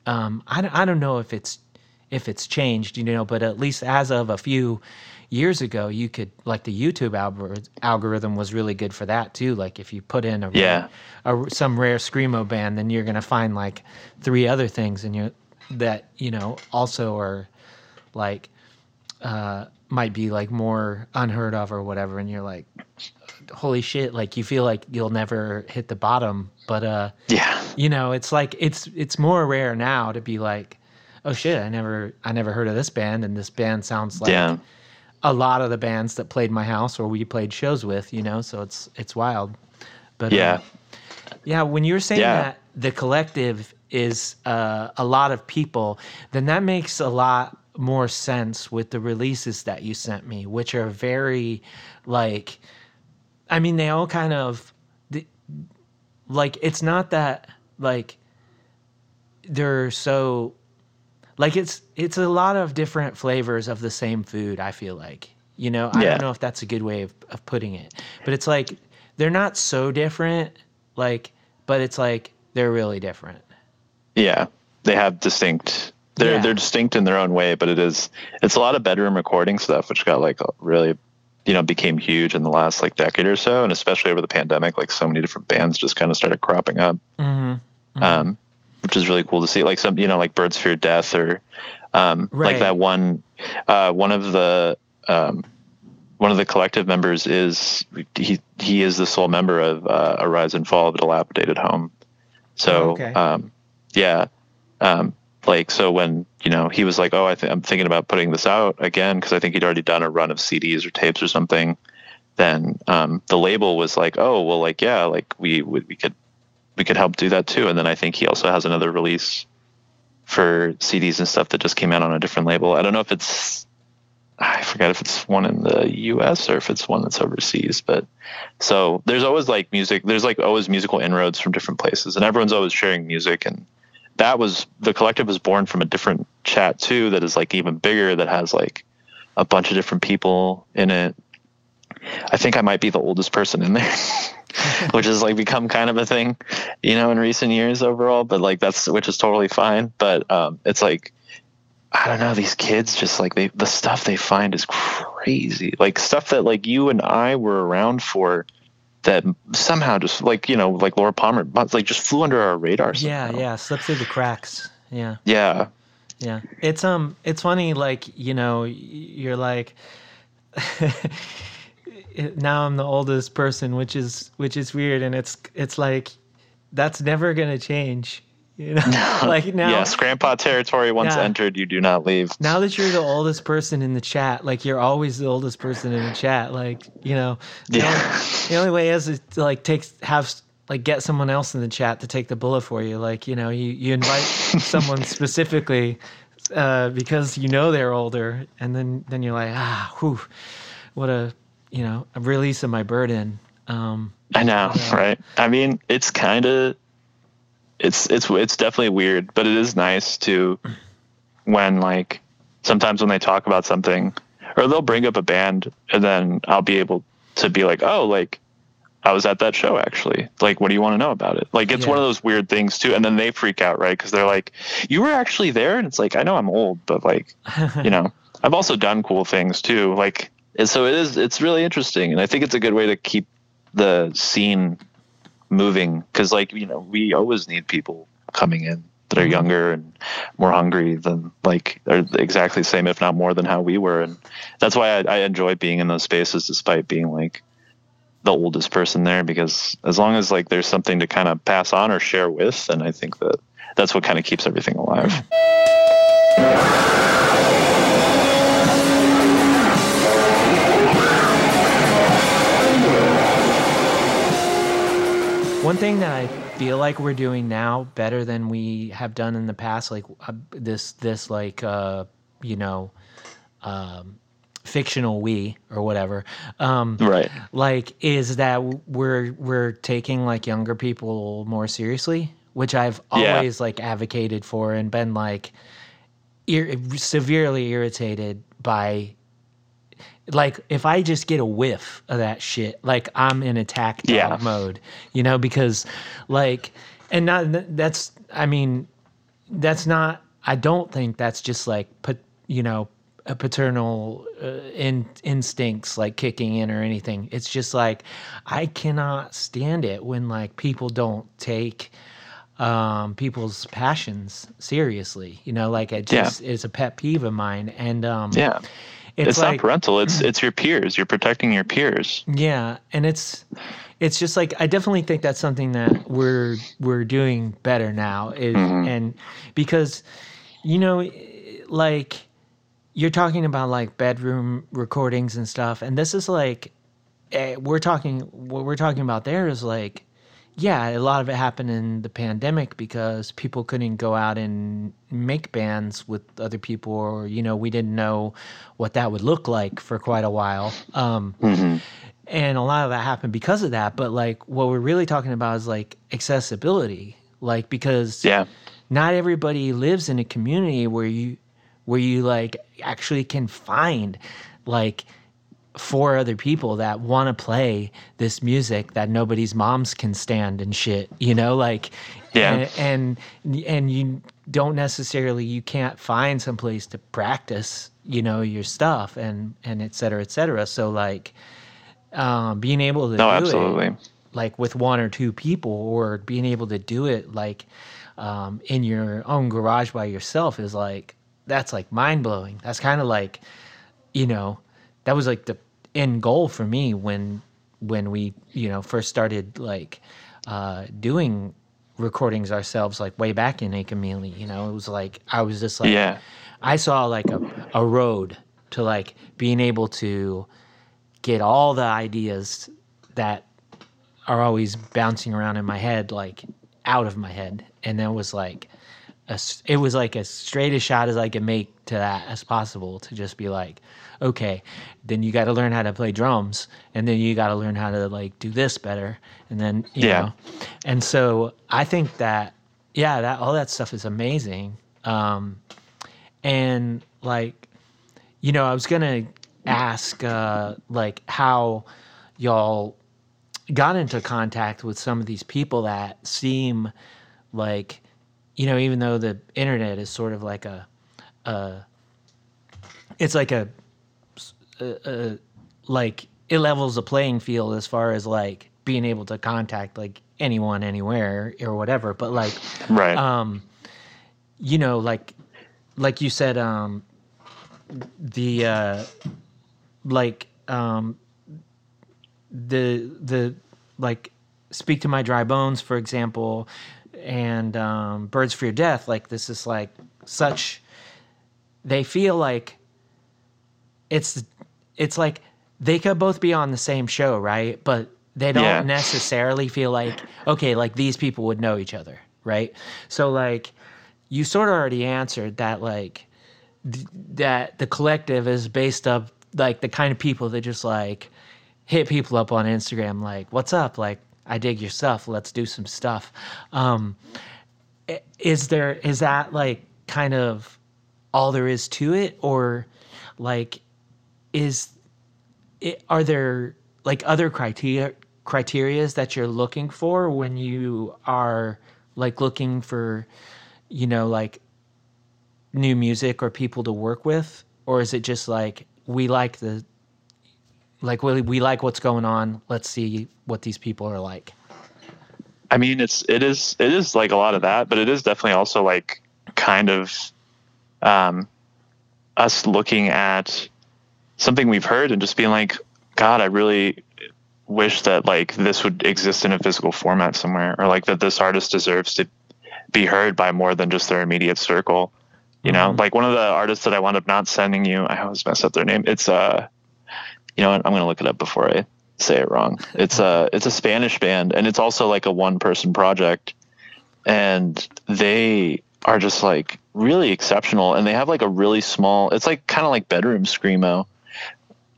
um I, don't- I don't know if it's if it's changed you know but at least as of a few years ago you could like the youtube algor- algorithm was really good for that too like if you put in a, Yeah. a some rare screamo band then you're gonna find like three other things and you that you know also are like uh might be like more unheard of or whatever and you're like holy shit like you feel like you'll never hit the bottom but uh Yeah. you know it's like it's it's more rare now to be like oh shit i never i never heard of this band and this band sounds like Yeah. A lot of the bands that played my house or we played shows with you know so it's it's wild but uh, Yeah. yeah when you were saying Yeah. that the collective is uh, a lot of people then that makes a lot more sense with the releases that you sent me which are very like i mean they all kind of the- like it's not that like they're so like it's it's a lot of different flavors of the same food i feel like you know i Yeah. don't know if that's a good way of, of putting it but it's like they're not so different like but it's like they're really different Yeah, they have distinct. They're Yeah. they're distinct in their own way, but it is it's a lot of bedroom recording stuff, which got like really, you know, became huge in the last like decade or so, and especially over the pandemic, like so many different bands just kind of started cropping up, mm-hmm. um, which is really cool to see. Like some, you know, like Birds Fear Death or um, Right. like that one, uh, one of the um, one of the collective members is he he is the sole member of uh, a Rise and Fall of a Dilapidated Home. So Oh, okay. um, yeah, um, like so when you know he was like, oh, I th- I'm thinking about putting this out again because I think he'd already done a run of CDs or tapes or something. Then um, the label was like, oh, well, like yeah, like we would we could we could help do that too. And then I think he also has another release for CDs and stuff that just came out on a different label. I don't know if it's I forget if it's one in the US or if it's one that's overseas, but so there's always like music, there's like always musical inroads from different places and everyone's always sharing music and that was the collective was born from a different chat too that is like even bigger that has like a bunch of different people in it. I think I might be the oldest person in there, which has like become kind of a thing, you know, in recent years overall. But like that's which is totally fine. But um, it's like I don't know. These kids just like they the stuff they find is crazy. Like stuff that like you and I were around for that somehow just like you know like Laura Palmer but like just flew under our radar. yeah somehow. yeah slipped through the cracks yeah yeah, Yeah. It's um it's funny like, you know, you're like now I'm the oldest person, which is which is weird and it's it's like that's never going to change. You know? like now yes. Grandpa territory once Yeah. entered, you do not leave. now that you're the oldest person in the chat, like you're always the oldest person in the chat, like, you know, the, Yeah. only, the only way is is to like take have like get someone else in the chat to take the bullet for you. Like, you know, you you invite someone specifically uh, because you know they're older, and then then you're like, ah, whew, what a you know a release of my burden. Um, I know, right? I mean, it's kind of it's it's it's definitely weird, but it is nice to when like sometimes when they talk about something or they'll bring up a band and then I'll be able to be like, "Oh, like I was at that show actually. Like what do you want to know about it?" Like it's Yeah. one of those weird things too and then they freak out, right? Cuz they're like, "You were actually there?" And it's like, "I know I'm old, but like, you know, I've also done cool things too. Like, and so it is. It's really interesting, and I think it's a good way to keep the scene moving because, like, you know, we always need people coming in that are Mhm. younger and more hungry than like are exactly the same, if not more than how we were, and that's why I, I enjoy being in those spaces, despite being like the oldest person there, because as long as like there's something to kind of pass on or share with, then I think that that's what kind of keeps everything alive. One thing that I feel like we're doing now better than we have done in the past, like uh, this, this like, uh, you know, um, fictional we or whatever, um, Right. like is that we're we're taking like younger people more seriously, which I've Yeah. always like advocated for and been like ir- severely irritated by like if I just get a whiff of that shit, like I'm in attack Yeah. mode, you know, because like, and not that's I mean, that's not. I don't think that's just like put you know a paternal uh, in, instincts like kicking in or anything. It's just like I cannot stand it when like people don't take um, people's passions seriously. You know, like it Yeah. just is a pet peeve of mine. And um, Yeah. It's, It's, like not parental. It's it's your peers. You're protecting your peers. yeah, and it's it's just like I definitely think that's something that we're we're doing better now is and because you know like you're talking about like bedroom recordings and stuff and this is like eh, we're talking what we're talking about there is like yeah, a lot of it happened in the pandemic because people couldn't go out and make bands with other people, or you know, we didn't know what that would look like for quite a while. Um, and a lot of that happened because of that. But like, what we're really talking about is like accessibility, like because Yeah. not everybody lives in a community where you where you like actually can find like four other people that want to play this music that nobody's moms can stand and shit you know like Yeah. and and, and you don't necessarily you can't find some place to practice you know your stuff and and et cetera et cetera so like um being able to No, do absolutely. it like with one or two people or being able to do it like um, in your own garage by yourself is like that's like mind blowing. That's kind of like you know that was like the end goal for me when when we you know first started like uh, doing recordings ourselves like way back in Akameli. You know, it was like I was just like Yeah. I saw like a, a road to like being able to get all the ideas that are always bouncing around in my head like out of my head and then was like a it was like as straight a shot as i could make to that as possible to just be like okay then you got to learn how to play drums and then you got to learn how to like do this better and then you Yeah. know and so i think that yeah that all that stuff is amazing um and like you know i was gonna ask uh like how y'all got into contact with some of these people that seem like you know even though the internet is sort of like a uh it's like a, a, a like it levels the playing field as far as like being able to contact like anyone anywhere or whatever but like Right. um you know like like you said um the uh like um the the like speak to my dry bones for example and um Birds Fear Death like this is like such they feel like it's it's like they could both be on the same show right? But they don't Yeah. necessarily feel like okay like these people would know each other right? So like you sort of already answered that like th- that the collective is based up like the kind of people that just like hit people up on Instagram like what's up? Like I dig your stuff let's do some stuff. Um is there is that like kind of all there is to it? Or like is it, are there like other criteria criterias that you're looking for when you are like looking for you know like new music or people to work with? Or is it just like we like the like we, we like what's going on let's see what these people are like I mean, it's it is it is like a lot of that, but it is definitely also like kind of um, us looking at something we've heard and just being like, God, I really wish that like this would exist in a physical format somewhere, or like that this artist deserves to be heard by more than just their immediate circle. You know, Mhm. like one of the artists that I wound up not sending you, I always mess up their name. It's uh, you know what? I'm gonna look it up before I say it wrong. It's a it's a Spanish band, and it's also like a one person project, and they are just like really exceptional, and they have like a really small. It's like kind of like bedroom screamo.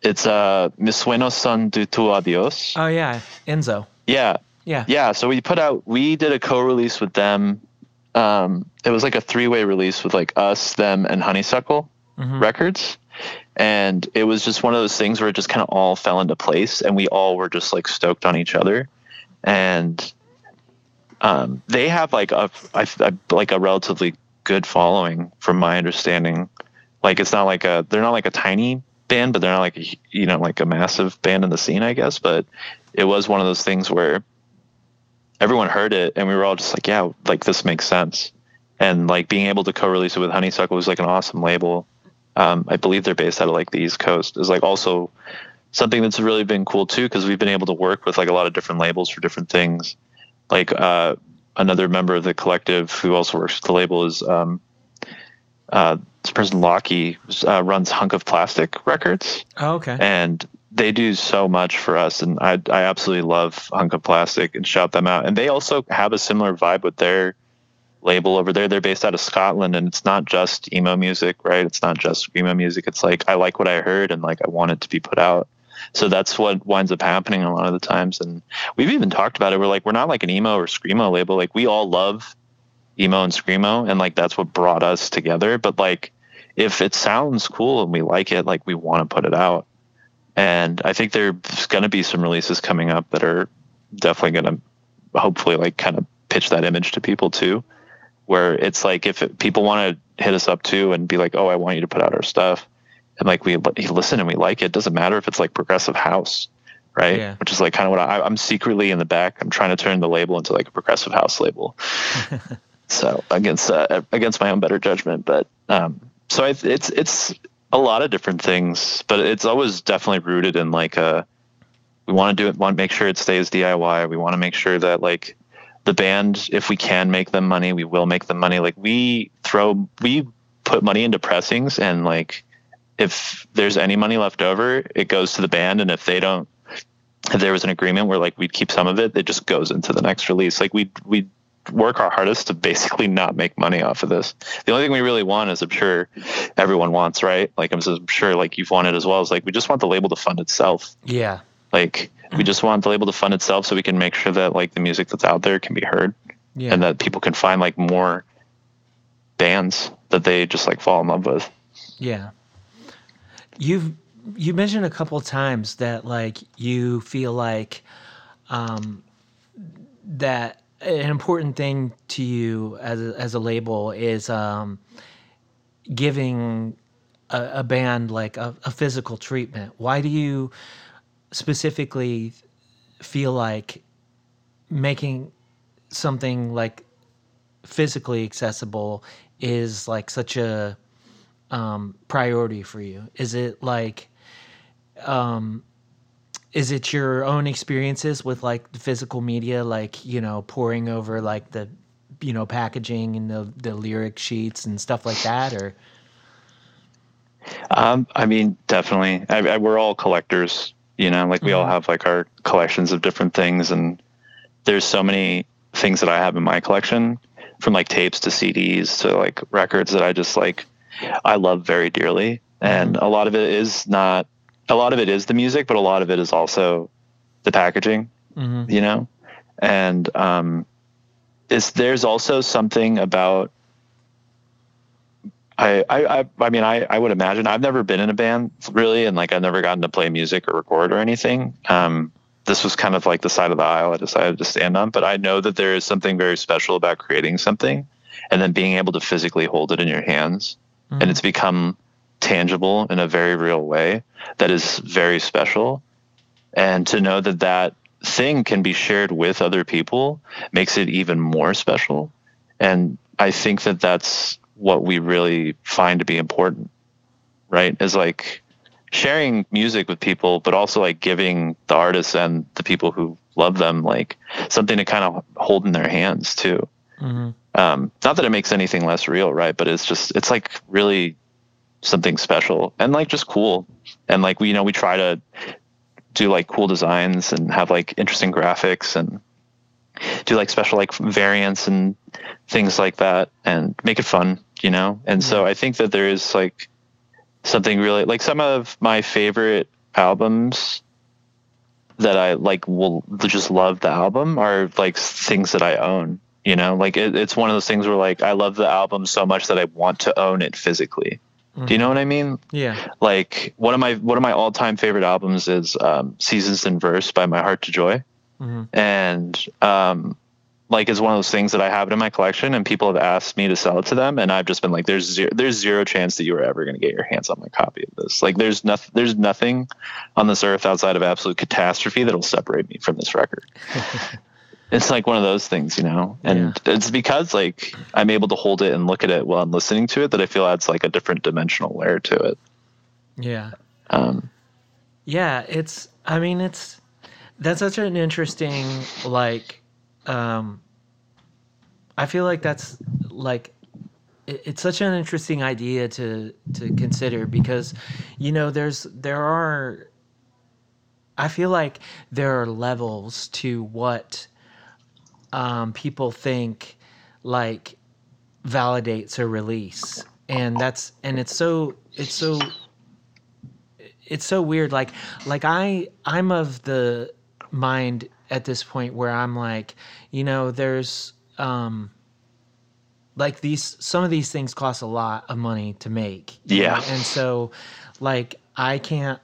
It's uh, Mis sueños son de tu adios. oh yeah enzo Yeah, yeah yeah. So we put out, we did a co-release with them. Um, it was like a three-way release with like us, them, and Honeysuckle Mhm. Records, and it was just one of those things where it just kind of all fell into place and we all were just like stoked on each other. And um, they have like a I, I, like a relatively good following from my understanding. Like it's not like a they're not like a tiny band but they're not like a, you know like a massive band in the scene i guess. But it was one of those things where everyone heard it and we were all just like yeah like this makes sense. And like being able to co-release it with honeysuckle was like an awesome label um, i believe they're based out of like the east coast is like also something that's really been cool too because we've been able to work with like a lot of different labels for different things like uh, another member of the collective who also works with the label is um, uh, this person Lockie uh, runs Hunk of Plastic Records. Oh, okay. And they do so much for us, and I I absolutely love Hunk of Plastic and shout them out. And they also have a similar vibe with their label over there. They're based out of Scotland, and it's not just emo music, right? It's not just emo music. It's like I like what I heard, and like I want it to be put out. So that's what winds up happening a lot of the times. And we've even talked about it. We're like, we're not like an emo or screamo label. Like we all love emo and screamo, and like that's what brought us together. But like, if it sounds cool and we like it, like we want to put it out. And I think there's going to be some releases coming up that are definitely going to hopefully like kind of pitch that image to people too, where it's like if it, people want to hit us up too and be like, oh, I want you to put out our stuff and like we listen and we like it. Doesn't matter if it's like progressive house, right? Yeah. Which is like kind of what I, I'm secretly in the back. I'm trying to turn the label into like a progressive house label. so against uh, against my own better judgment, but um, so I, it's it's a lot of different things, but it's always definitely rooted in like a we want to do it, want to make sure it stays DIY. We want to make sure that like the band, if we can make them money, we will make them money. Like we throw, we put money into pressings and like if there's any money left over, it goes to the band. And if they don't, if there was an agreement where like we'd keep some of it, it just goes into the next release. Like we we work our hardest to basically not make money off of this. The only thing we really want is I'm sure everyone wants, right? Like I'm sure like you've wanted as well. Is like we just want the label to fund itself. Yeah. Like we just want the label to fund itself so we can make sure that like the music that's out there can be heard Yeah. and that people can find like more bands that they just like fall in love with. Yeah. You've you mentioned a couple times that like you feel like um that an important thing to you as a, as a label is um giving a, a band like a, a physical treatment. Why do you specifically feel like making something like physically accessible is like such a um, priority for you? Is it like, um, is it your own experiences with like the physical media, like you know, pouring over like the, you know, packaging and the the lyric sheets and stuff like that, or Um, I mean, definitely. I, I, we're all collectors, you know. Like we all Mhm. have like our collections of different things, and there's so many things that I have in my collection, from like tapes to CDs to like records that I just like, I love very dearly. And a lot of it is not, a lot of it is the music, but a lot of it is also the packaging Mhm. you know and um is there's also something about I, I I mean I I would imagine I've never been in a band really and like I've never gotten to play music or record or anything. Um this was kind of like the side of the aisle I decided to stand on but I know that there is something very special about creating something and then being able to physically hold it in your hands. Mhm. and it's become tangible in a very real way that is very special. And to know that that thing can be shared with other people makes it even more special. And i think that that's what we really find to be important right is like sharing music with people but also like giving the artists and the people who love them like something to kind of hold in their hands too Mhm. um, not that it makes anything less real, right? But it's just it's like really something special and like just cool. And like we you know we try to do like cool designs and have like interesting graphics and do like special like variants and things like that and make it fun, you know. And so I think that there is like something really like some of my favorite albums that I like will just love the album are like things that I own. You know, like it, it's one of those things where like I love the album so much that I want to own it physically. Do you know what I mean? Yeah. Like one of my one of my all time favorite albums is um, Seasons in Verse by My Heart to Joy, Mhm. and um, like is one of those things that I have it in my collection, and people have asked me to sell it to them, and I've just been like, "There's zero, there's zero chance that you are ever going to get your hands on my copy of this. Like, there's nothing, there's nothing on this earth outside of absolute catastrophe that'll separate me from this record." it's like one of those things, you know, and it's because like I'm able to hold it and look at it while I'm listening to it that I feel adds like a different dimensional layer to it. Yeah. Um, Yeah, it's I mean it's that's such an interesting like um I feel like that's like it, it's such an interesting idea to to consider because you know there's there are I feel like there are levels to what um people think like validates a release. And that's and it's so it's so it's so weird. Like like i i'm of the mind at this point where i'm like you know there's um like these some of these things cost a lot of money to make Yeah. know? and so like i can't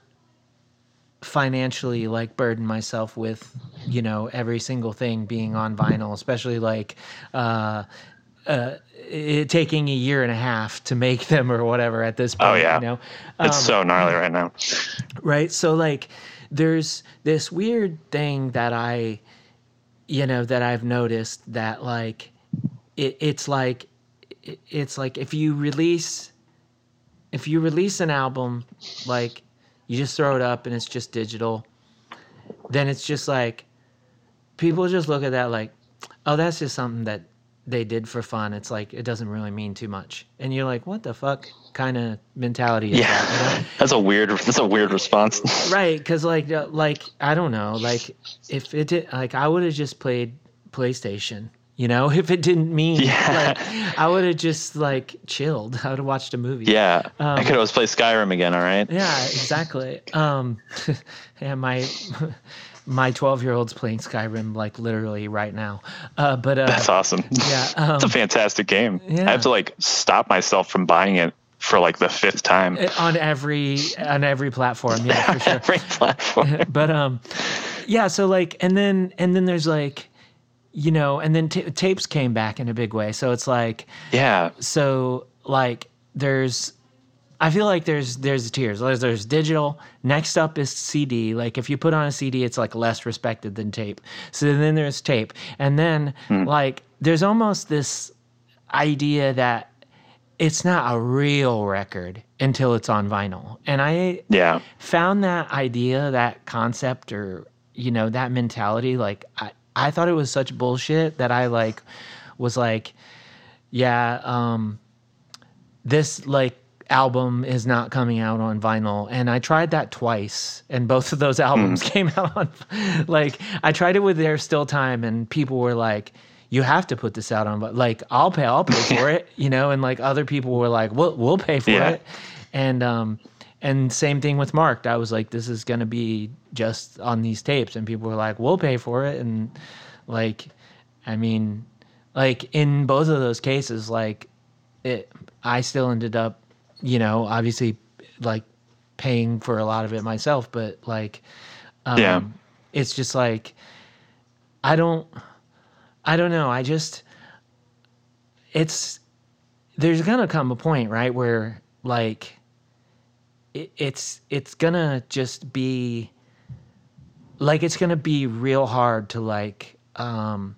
financially like burden myself with you know every single thing being on vinyl especially like uh uh, it taking a year and a half to make them or whatever at this point. Oh, yeah. you know, it's Um, so gnarly right now. right so like there's this weird thing that i you know that i've noticed that like it, it's like it, it's like if you release if you release an album like you just throw it up and it's just digital then it's just like people just look at that like oh that's just something that they did for fun it's like it doesn't really mean too much and you're like what the fuck kind of mentality is that you know? Yeah, that's a weird. That's a weird response. right because like uh, like i don't know like if it did like i would have just played playstation you know if it didn't mean Yeah. like i would have just like chilled i would have watched a movie yeah, I Um, could always play Skyrim again. All right. yeah exactly um yeah my my 12 year old's playing skyrim like literally right now uh but uh That's awesome. yeah um, it's a fantastic game. yeah. I have to like stop myself from buying it for like the fifth time. on every on every platform yeah for sure Every platform. but um yeah so like and then and then there's like you know and then ta tapes came back in a big way so it's like yeah, so like there's i feel like there's there's tiers there's, there's digital. Next up is cd like if you put on a cd it's like less respected than tape. So then there's tape. And then like there's almost this idea that it's not a real record until it's on vinyl. And i yeah, found that idea, that concept, or you know that mentality. Like I, I thought it was such bullshit that I like was like, yeah, um, this like album is not coming out on vinyl, and I tried that twice, and both of those albums came out on. Like I tried it with There's Still Time, and people were like. You have to put this out on, but like I'll pay, I'll pay for it, you know. And like other people were like, "We'll, we'll pay for Yeah. it," and um, and same thing with Marked. I was like, this is gonna be just on these tapes, and people were like, we'll pay for it, and like, I mean, like in both of those cases, like, it, I still ended up, you know, obviously, like, paying for a lot of it myself, but like, um, Yeah. it's just like, I don't, I don't know, I just, it's, there's gonna come a point, right, where like it, it's it's gonna just be like it's gonna be real hard to like um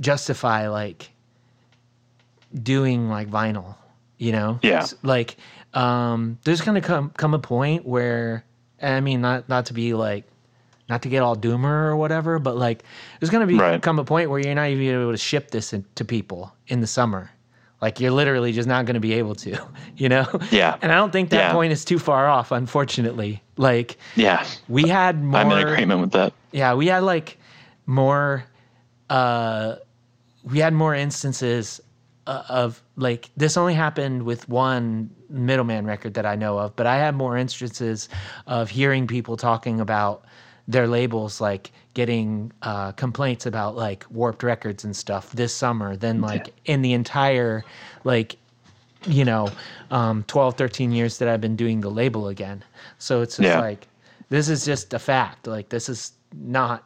justify like doing like vinyl you know Yeah. S- like um there's gonna come come a point where i mean not not to be like not to get all doomer or whatever but like there's gonna be Right. come a point where you're not even able to ship this in, to people in the summer like you're literally just not going to be able to you know Yeah. and i don't think that Yeah. point is too far off unfortunately like yeah. we had more I'm in agreement with that. yeah we had like more uh we had more instances of like this only happened with one middleman record that i know of but i have more instances of hearing people talking about their labels like getting uh, complaints about like warped records and stuff this summer than like in the entire like you know, um, 12, 13 years that I've been doing the label again. So it's just Yeah. like, this is just a fact. Like, this is not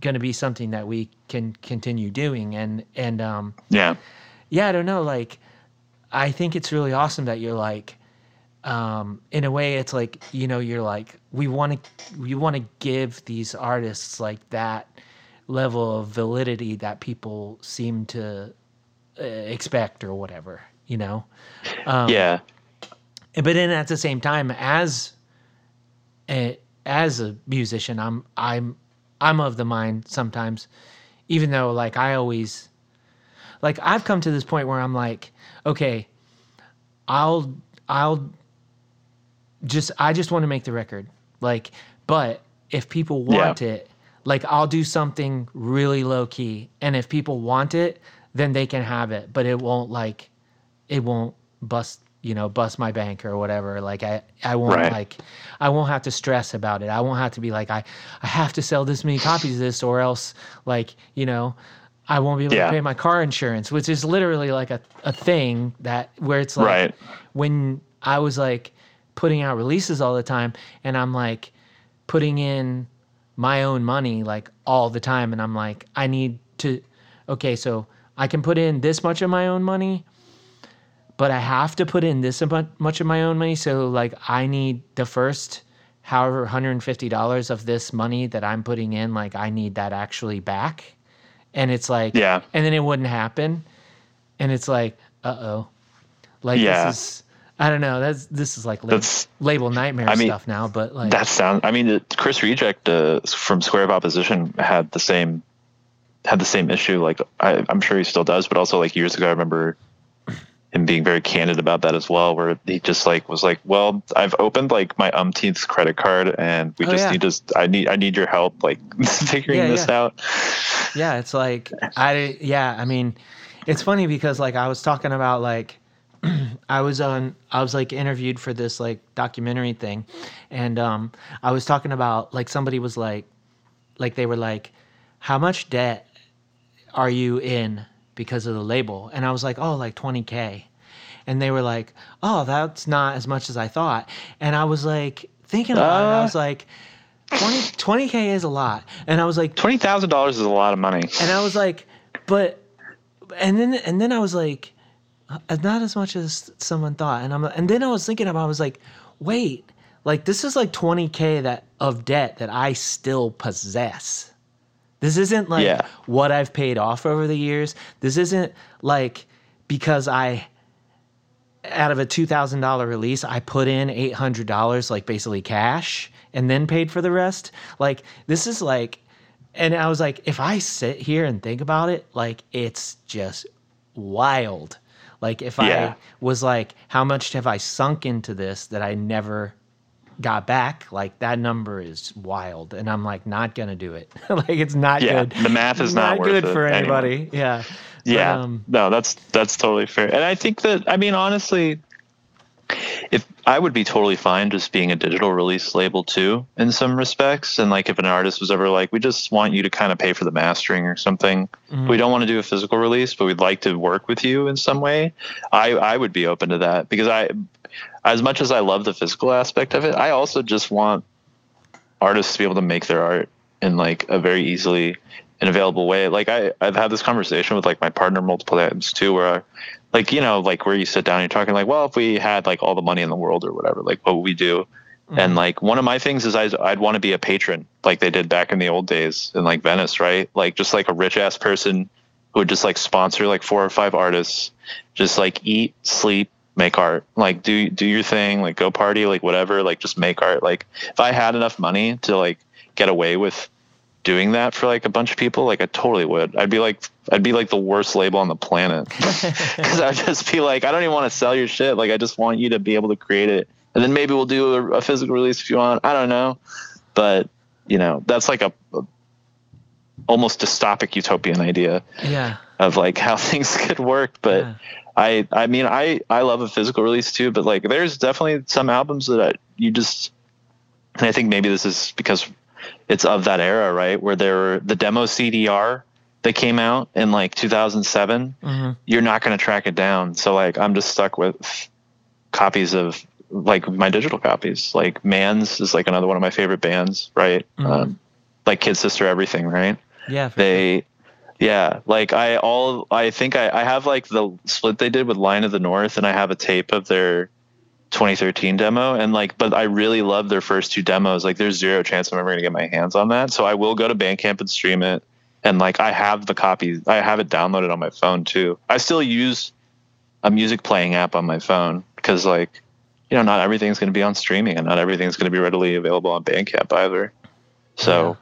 going to be something that we can continue doing. And, and, um, Yeah. Yeah, I don't know. Like, I think it's really awesome that you're like, um, in a way, it's like you know, you're like, we want to, we want to give these artists like that level of validity that people seem to uh, expect or whatever, you know. Um, yeah. but then at the same time, as a, as a musician, I'm I'm I'm of the mind sometimes, even though like I always like I've come to this point where I'm like, okay, I'll I'll just I just want to make the record. Like, but if people want it, like I'll do something really low key. And if people want it, then they can have it. But it won't like it won't bust you know bust my bank or whatever like i i won't Right. like i won't have to stress about it i won't have to be like i i have to sell this many copies of this or else like you know i won't be able Yeah. to pay my car insurance which is literally like a, a thing that where it's like Right. when i was like putting out releases all the time and i'm like putting in my own money like all the time and i'm like i need to okay so i can put in this much of my own money but I have to put in this much of my own money. So like I need the first however $150 of this money that I'm putting in, like I need that actually back. And it's like, Yeah. and then it wouldn't happen. And it's like, uh oh. Like Yeah. this is, I don't know. That's, this is like lab- That's- label nightmare I mean, stuff now, but like, That sounds. I mean, it- Chris Reject uh, from Square of Opposition had the same had the same issue. Like I, I'm sure he still does, but also like years ago, I remember him being very candid about that as well. Where he just like was like, "Well, I've opened like my umpteenth credit card, and we Oh, just yeah. need to. I need I need your help like figuring Yeah, this yeah. out." yeah it's like i yeah i mean it's funny because like i was talking about like i was on i was like interviewed for this like documentary thing and um i was talking about like somebody was like like they were like how much debt are you in because of the label and i was like oh like 20k and they were like oh that's not as much as i thought and i was like thinking about it and i Uh. was like 20 20k is a lot and i was like Twenty thousand dollars is a lot of money. and I was like, but, and then and then I was like, uh, not as much as someone thought. And I'm and then I was thinking about, I was like, wait, like this is like 20k that of debt that I still possess. This isn't like Yeah. what I've paid off over the years. This isn't like because I out of a two thousand dollar release, I put in eight hundred dollars, like basically cash, and then paid for the rest. Like this is like, and I was like, if I sit here and think about it, like it's just wild. Like if Yeah. I was like, how much have I sunk into this that I never got back? Like that number is wild, and I'm like not gonna do it. like it's not Yeah, good. the math is not worth good for anyway. anybody. Yeah. But, um, no, that's that's totally fair. And I think that I mean honestly, if I would be totally fine just being a digital release label too, in some respects. And like if an artist was ever like, we just want you to kind of pay for the mastering or something. Mm-hmm. We don't want to do a physical release, but we'd like to work with you in some way. I I would be open to that because I, as much as I love the physical aspect of it, I also just want artists to be able to make their art in like a very easily and available way. Like I, I've had this conversation with like my partner multiple times too, where like, you know, like where you sit down, and you're talking like, well, if we had like all the money in the world or whatever, like what would we do? And mm-hmm. like one of my things is I'd, I'd want to be a patron like they did back in the old days in like Venice, right? Like just like a rich ass person who would just like sponsor like four or five artists, just like eat, sleep, make art, like do do your thing, like go party, like whatever, like just make art. Like if I had enough money to like get away with doing that for like a bunch of people, like I totally would. I'd be like I'd be like the worst label on the planet because I'd just be like, I don't even want to sell your shit. Like I just want you to be able to create it, and then maybe we'll do a, a physical release if you want. I don't know, but you know that's like a, a almost dystopic utopian idea Yeah. of like how things could work but Yeah. i i mean i i love a physical release too but like there's definitely some albums that I, you just and i think maybe this is because it's of that era right where there were the demo cdr that came out in like 2007, Mhm. you're not going to track it down. So like I'm just stuck with copies of like my digital copies. Like Mans is like another one of my favorite bands, right? Mhm. Um, like Kid Sister Everything, right? Yeah. They yeah, like I all I think I, I have like the split they did with Line of the North and I have a tape of their 2013 demo and like but I really love their first two demos. Like there's zero chance I'm ever gonna get my hands on that. So I will go to Bandcamp and stream it. And like I have the copy I have it downloaded on my phone too. I still use a music playing app on my phone because like you know not everything's going to be on streaming and not everything's going to be readily available on Bandcamp either. So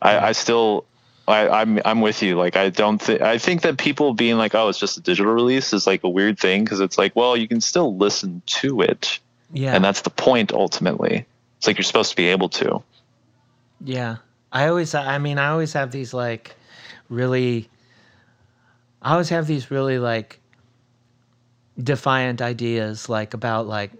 I, I still I, I'm I'm with you. Like I don't think I think that people being like, oh, it's just a digital release is like a weird thing because it's like, well, you can still listen to it, Yeah. and that's the point ultimately. It's like you're supposed to be able to. Yeah. I always, I mean, I always have these like really, I always have these really like defiant ideas like about like,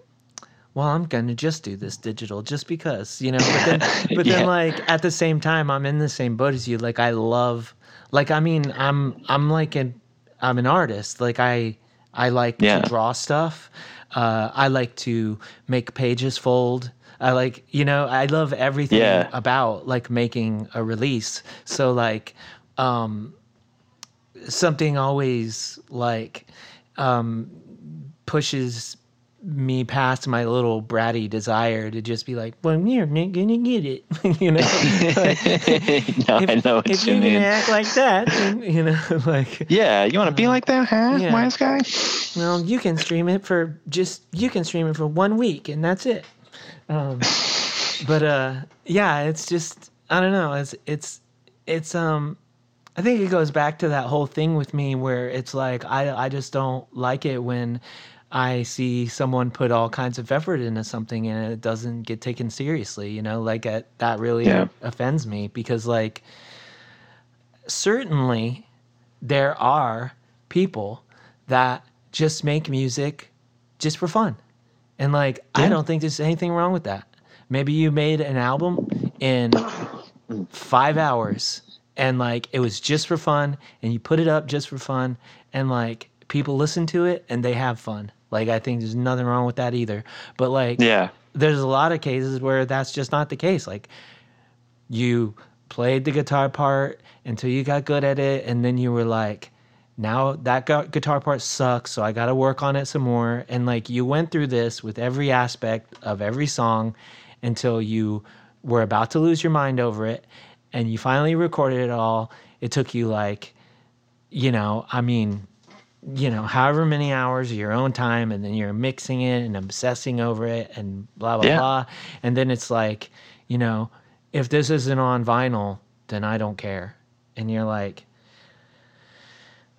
well, I'm going to just do this digital just because, you know, but then, but then like at the same time, I'm in the same boat as you. Like I love, like, I mean, I'm, I'm like an, I'm an artist. Like I, I like Yeah. to draw stuff. Uh, I like to make pages fold. I like, you know, I love everything Yeah. about like making a release. So like, um, something always like um, pushes me past my little bratty desire to just be like, well, you're not gonna get it, you know. Like, no, if, I know what if you you're mean. act like that, then, you know, like, Yeah, you want to be like that, huh, yeah. wise guy? well, you can stream it for just you can stream it for one week and that's it. Um, but uh, yeah, it's just I don't know. It's it's it's um. I think it goes back to that whole thing with me where it's like I I just don't like it when I see someone put all kinds of effort into something and it doesn't get taken seriously. You know, like it, that really Yeah. offends me because like certainly there are people that just make music just for fun. And like I don't think there's anything wrong with that. Maybe you made an album in 5 hours and like it was just for fun and you put it up just for fun and like people listen to it and they have fun. Like I think there's nothing wrong with that either. But like Yeah, there's a lot of cases where that's just not the case. Like you played the guitar part until you got good at it, and then you were like, now that guitar part sucks, so I got to work on it some more. And like you went through this with every aspect of every song until you were about to lose your mind over it, and you finally recorded it all. It took you like, you know, I mean, you know, however many hours of your own time, and then you're mixing it and obsessing over it and blah, blah, Yeah. blah. And then it's like, you know, if this isn't on vinyl, then I don't care. And you're like,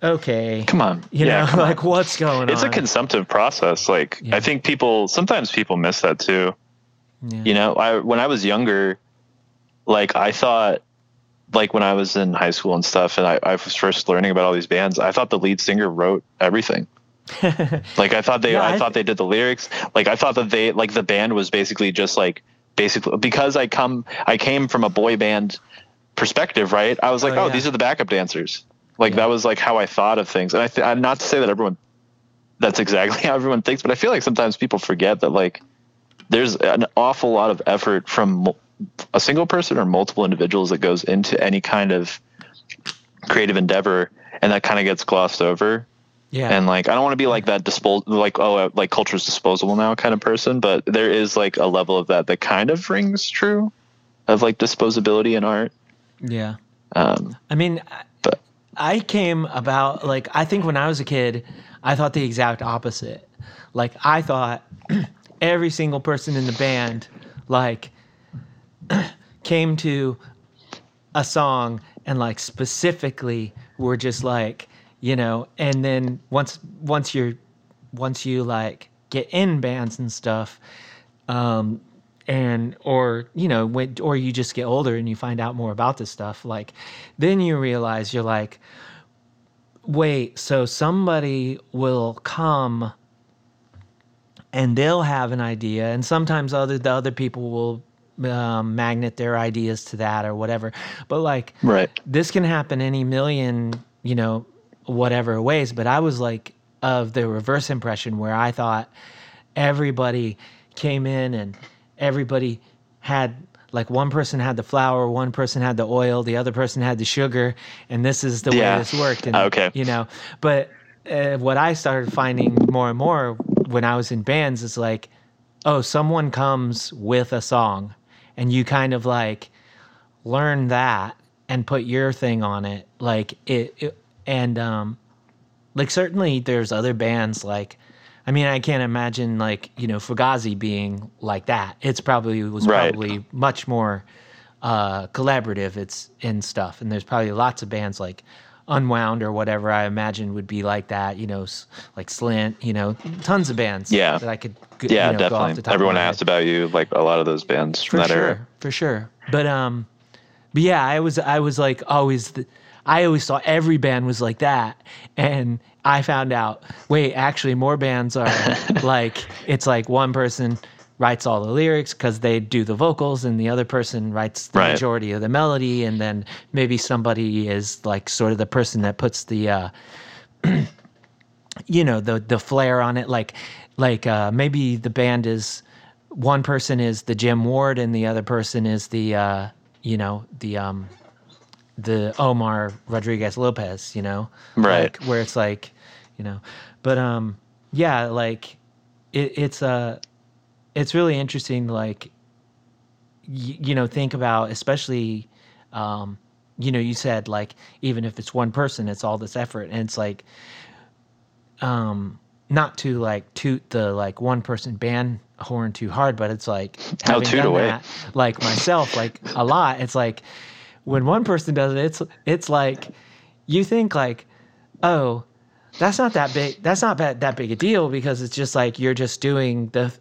okay. come on. You yeah, know, come on. like what's going it's on? It's a consumptive process. Like Yeah. I think people sometimes people miss that too. Yeah. You know, I when I was younger, like I thought like when I was in high school and stuff and I, I was first learning about all these bands, I thought the lead singer wrote everything. like I thought they Yeah, I, I thought they did the lyrics. Like I thought that they like the band was basically just like basically because I come I came from a boy band perspective, right? I was like, Oh, oh, yeah. these are the backup dancers. Like Yeah. that was like how I thought of things. And I th- I'm not to say that everyone that's exactly how everyone thinks, but I feel like sometimes people forget that like there's an awful lot of effort from a single person or multiple individuals that goes into any kind of creative endeavor and that kind of gets glossed over yeah. and like i don't want to be like that dispos like oh uh, like culture's disposable now kind of person but there is like a level of that that kind of rings true of like disposability in art yeah. um I mean, But- I came about like I think when I was a kid, I thought the exact opposite. Like I thought every single person in the band like came to a song and like specifically were just like, you know, and then once once you're once you like get in bands and stuff, um, and or you know when or you just get older and you find out more about this stuff like then you realize you're like wait so somebody will come and they'll have an idea and sometimes other the other people will um, magnet their ideas to that or whatever. But like, Right. this can happen any million, you know, whatever ways. But I was like of the reverse impression where I thought everybody came in and everybody had like one person had the flour, one person had the oil, the other person had the sugar, and this is the Yeah. way this worked. And Okay. you know, but uh, what I started finding more and more when I was in bands is like, oh, someone comes with a song, and you kind of like learn that and put your thing on it like it, it and um like certainly there's other bands like i mean i can't imagine like you know fugazi being like that it's probably was Right. probably much more uh collaborative it's in stuff and there's probably lots of bands like unwound or whatever i imagine would be like that you know like slint you know tons of bands Yeah. that i could g- Yeah, you know, go off definitely. the top of Everyone asked about you, like a lot of those bands from that sure, era. for sure. But um, but yeah, I was I was like always. The, I always thought every band was like that, and I found out. Wait, actually, more bands are like it's like one person writes all the lyrics because they do the vocals, and the other person writes the Right. majority of the melody, and then maybe somebody is like sort of the person that puts the. Uh, you know the the flair on it like like uh maybe the band is one person is the Jim Ward and the other person is the uh you know the um the Omar Rodriguez Lopez you know Right. like, where it's like you know but um yeah like it, it's uh it's really interesting like y- you know think about especially um you know you said like even if it's one person it's all this effort and it's like um not to like toot the like one person band horn too hard but it's like No, having toot away. that like myself like a lot it's like when one person does it it's it's like you think like oh that's not that big that's not that, that big a deal because it's just like you're just doing the th-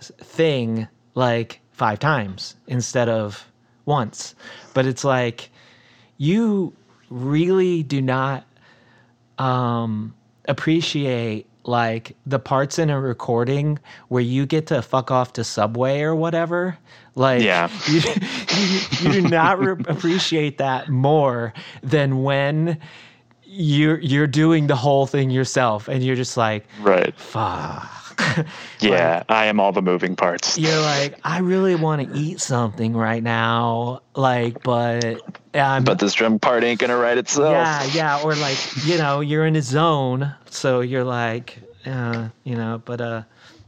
thing like five times instead of once but it's like you really do not um appreciate like the parts in a recording where you get to fuck off to subway or whatever like Yeah. you, you, you do not re- appreciate that more than when you're you're doing the whole thing yourself and you're just like Right. fuck Yeah, I am all the moving parts. you're like i really want to eat something right now like but i'm But this drum part ain't gonna write itself. yeah yeah or like you know you're in a zone so you're like uh you know but uh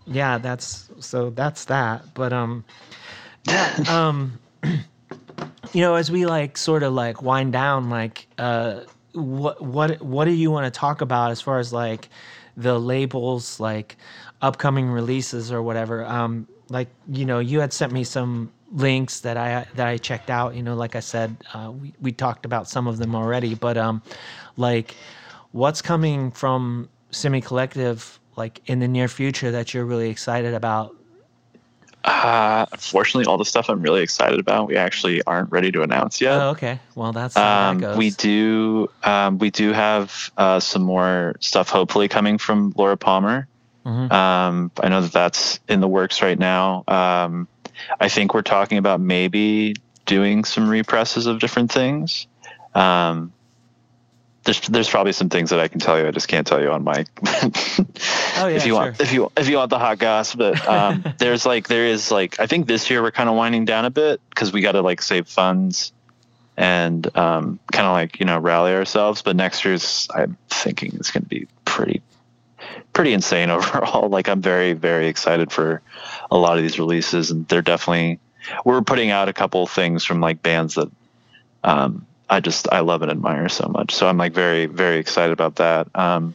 yeah that's so that's that but um yeah um you know as we like sort of like wind down like uh what what what do you want to talk about as far as like the labels like upcoming releases or whatever um like you know you had sent me some links that i that i checked out you know like i said uh, we, we talked about some of them already but um like what's coming from semi collective like in the near future that you're really excited about Uh, unfortunately, all the stuff I'm really excited about, we actually aren't ready to announce yet. oh okay well that's how Um, that goes we do um, we do have uh, some more stuff hopefully coming from Laura Palmer. Mhm. Um, I know that that's in the works right now. Um, I think we're talking about maybe doing some represses of different things. Um, there's there's probably some things that I can tell you. I just can't tell you on mic. Oh, yeah, if you want if you if you want the hot goss, but um, there's like there is like I think this year we're kind of winding down a bit because we got to like save funds and um, kind of like you know rally ourselves. But next year's I'm thinking it's going to be pretty pretty insane overall. Like I'm very very excited for a lot of these releases, and they're definitely we're putting out a couple things from like bands that um, I just I love and admire so much. So I'm like very very excited about that. Um,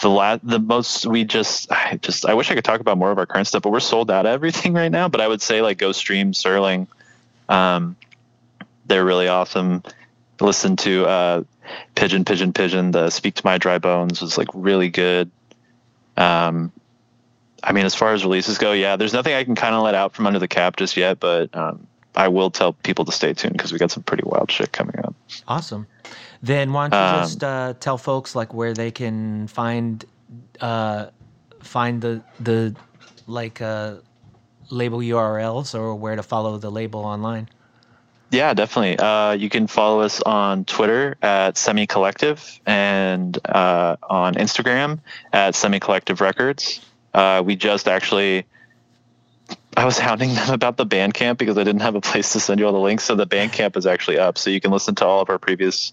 the la- the most we just I just I wish I could talk about more of our current stuff, but we're sold out of everything right now. But I would say like go stream Sterling. Um, they're really awesome. Listen to uh, Pigeon Pigeon Pigeon. The Speak to My Dry Bones was like really good. Um, I mean, as far as releases go, yeah, there's nothing I can kind of let out from under the cap just yet, but um, I will tell people to stay tuned because we got some pretty wild shit coming up. Awesome. Then why don't you Um, just uh, tell folks like where they can find uh, find the the like uh, label URLs or where to follow the label online. Yeah, definitely. Uh, you can follow us on Twitter at Semi Collective and uh, on Instagram at Semi Collective Records. Uh, we just actually, I was hounding them about the Bandcamp because I didn't have a place to send you all the links. So the Bandcamp is actually up, so you can listen to all of our previous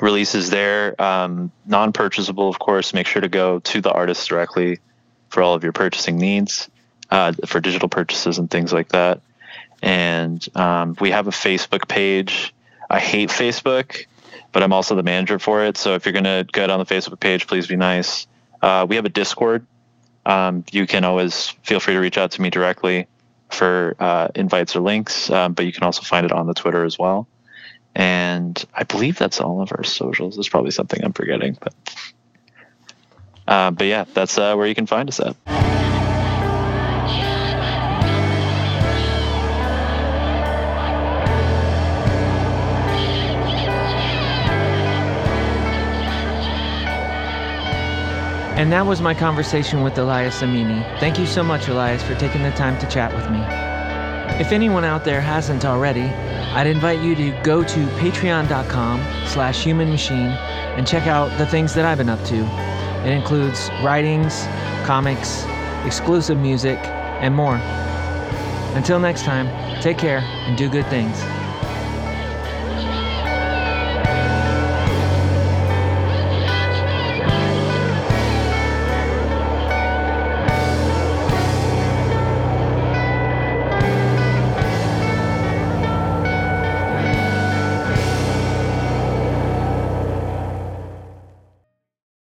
releases there. Um, non-purchasable, of course. Make sure to go to the artist directly for all of your purchasing needs, uh, for digital purchases and things like that. And um, we have a Facebook page. I hate Facebook, but I'm also the manager for it. So if you're gonna get on the Facebook page, please be nice. Uh, we have a Discord. Um, you can always feel free to reach out to me directly for uh, invites or links, um, but you can also find it on the Twitter as well. And I believe that's all of our socials. There's probably something I'm forgetting, but uh, but yeah, that's uh, where you can find us at. And that was my conversation with Elias Amini. Thank you so much, Elias, for taking the time to chat with me. If anyone out there hasn't already, I'd invite you to go to patreon.com slash human machine and check out the things that I've been up to. It includes writings, comics, exclusive music, and more. Until next time, take care and do good things.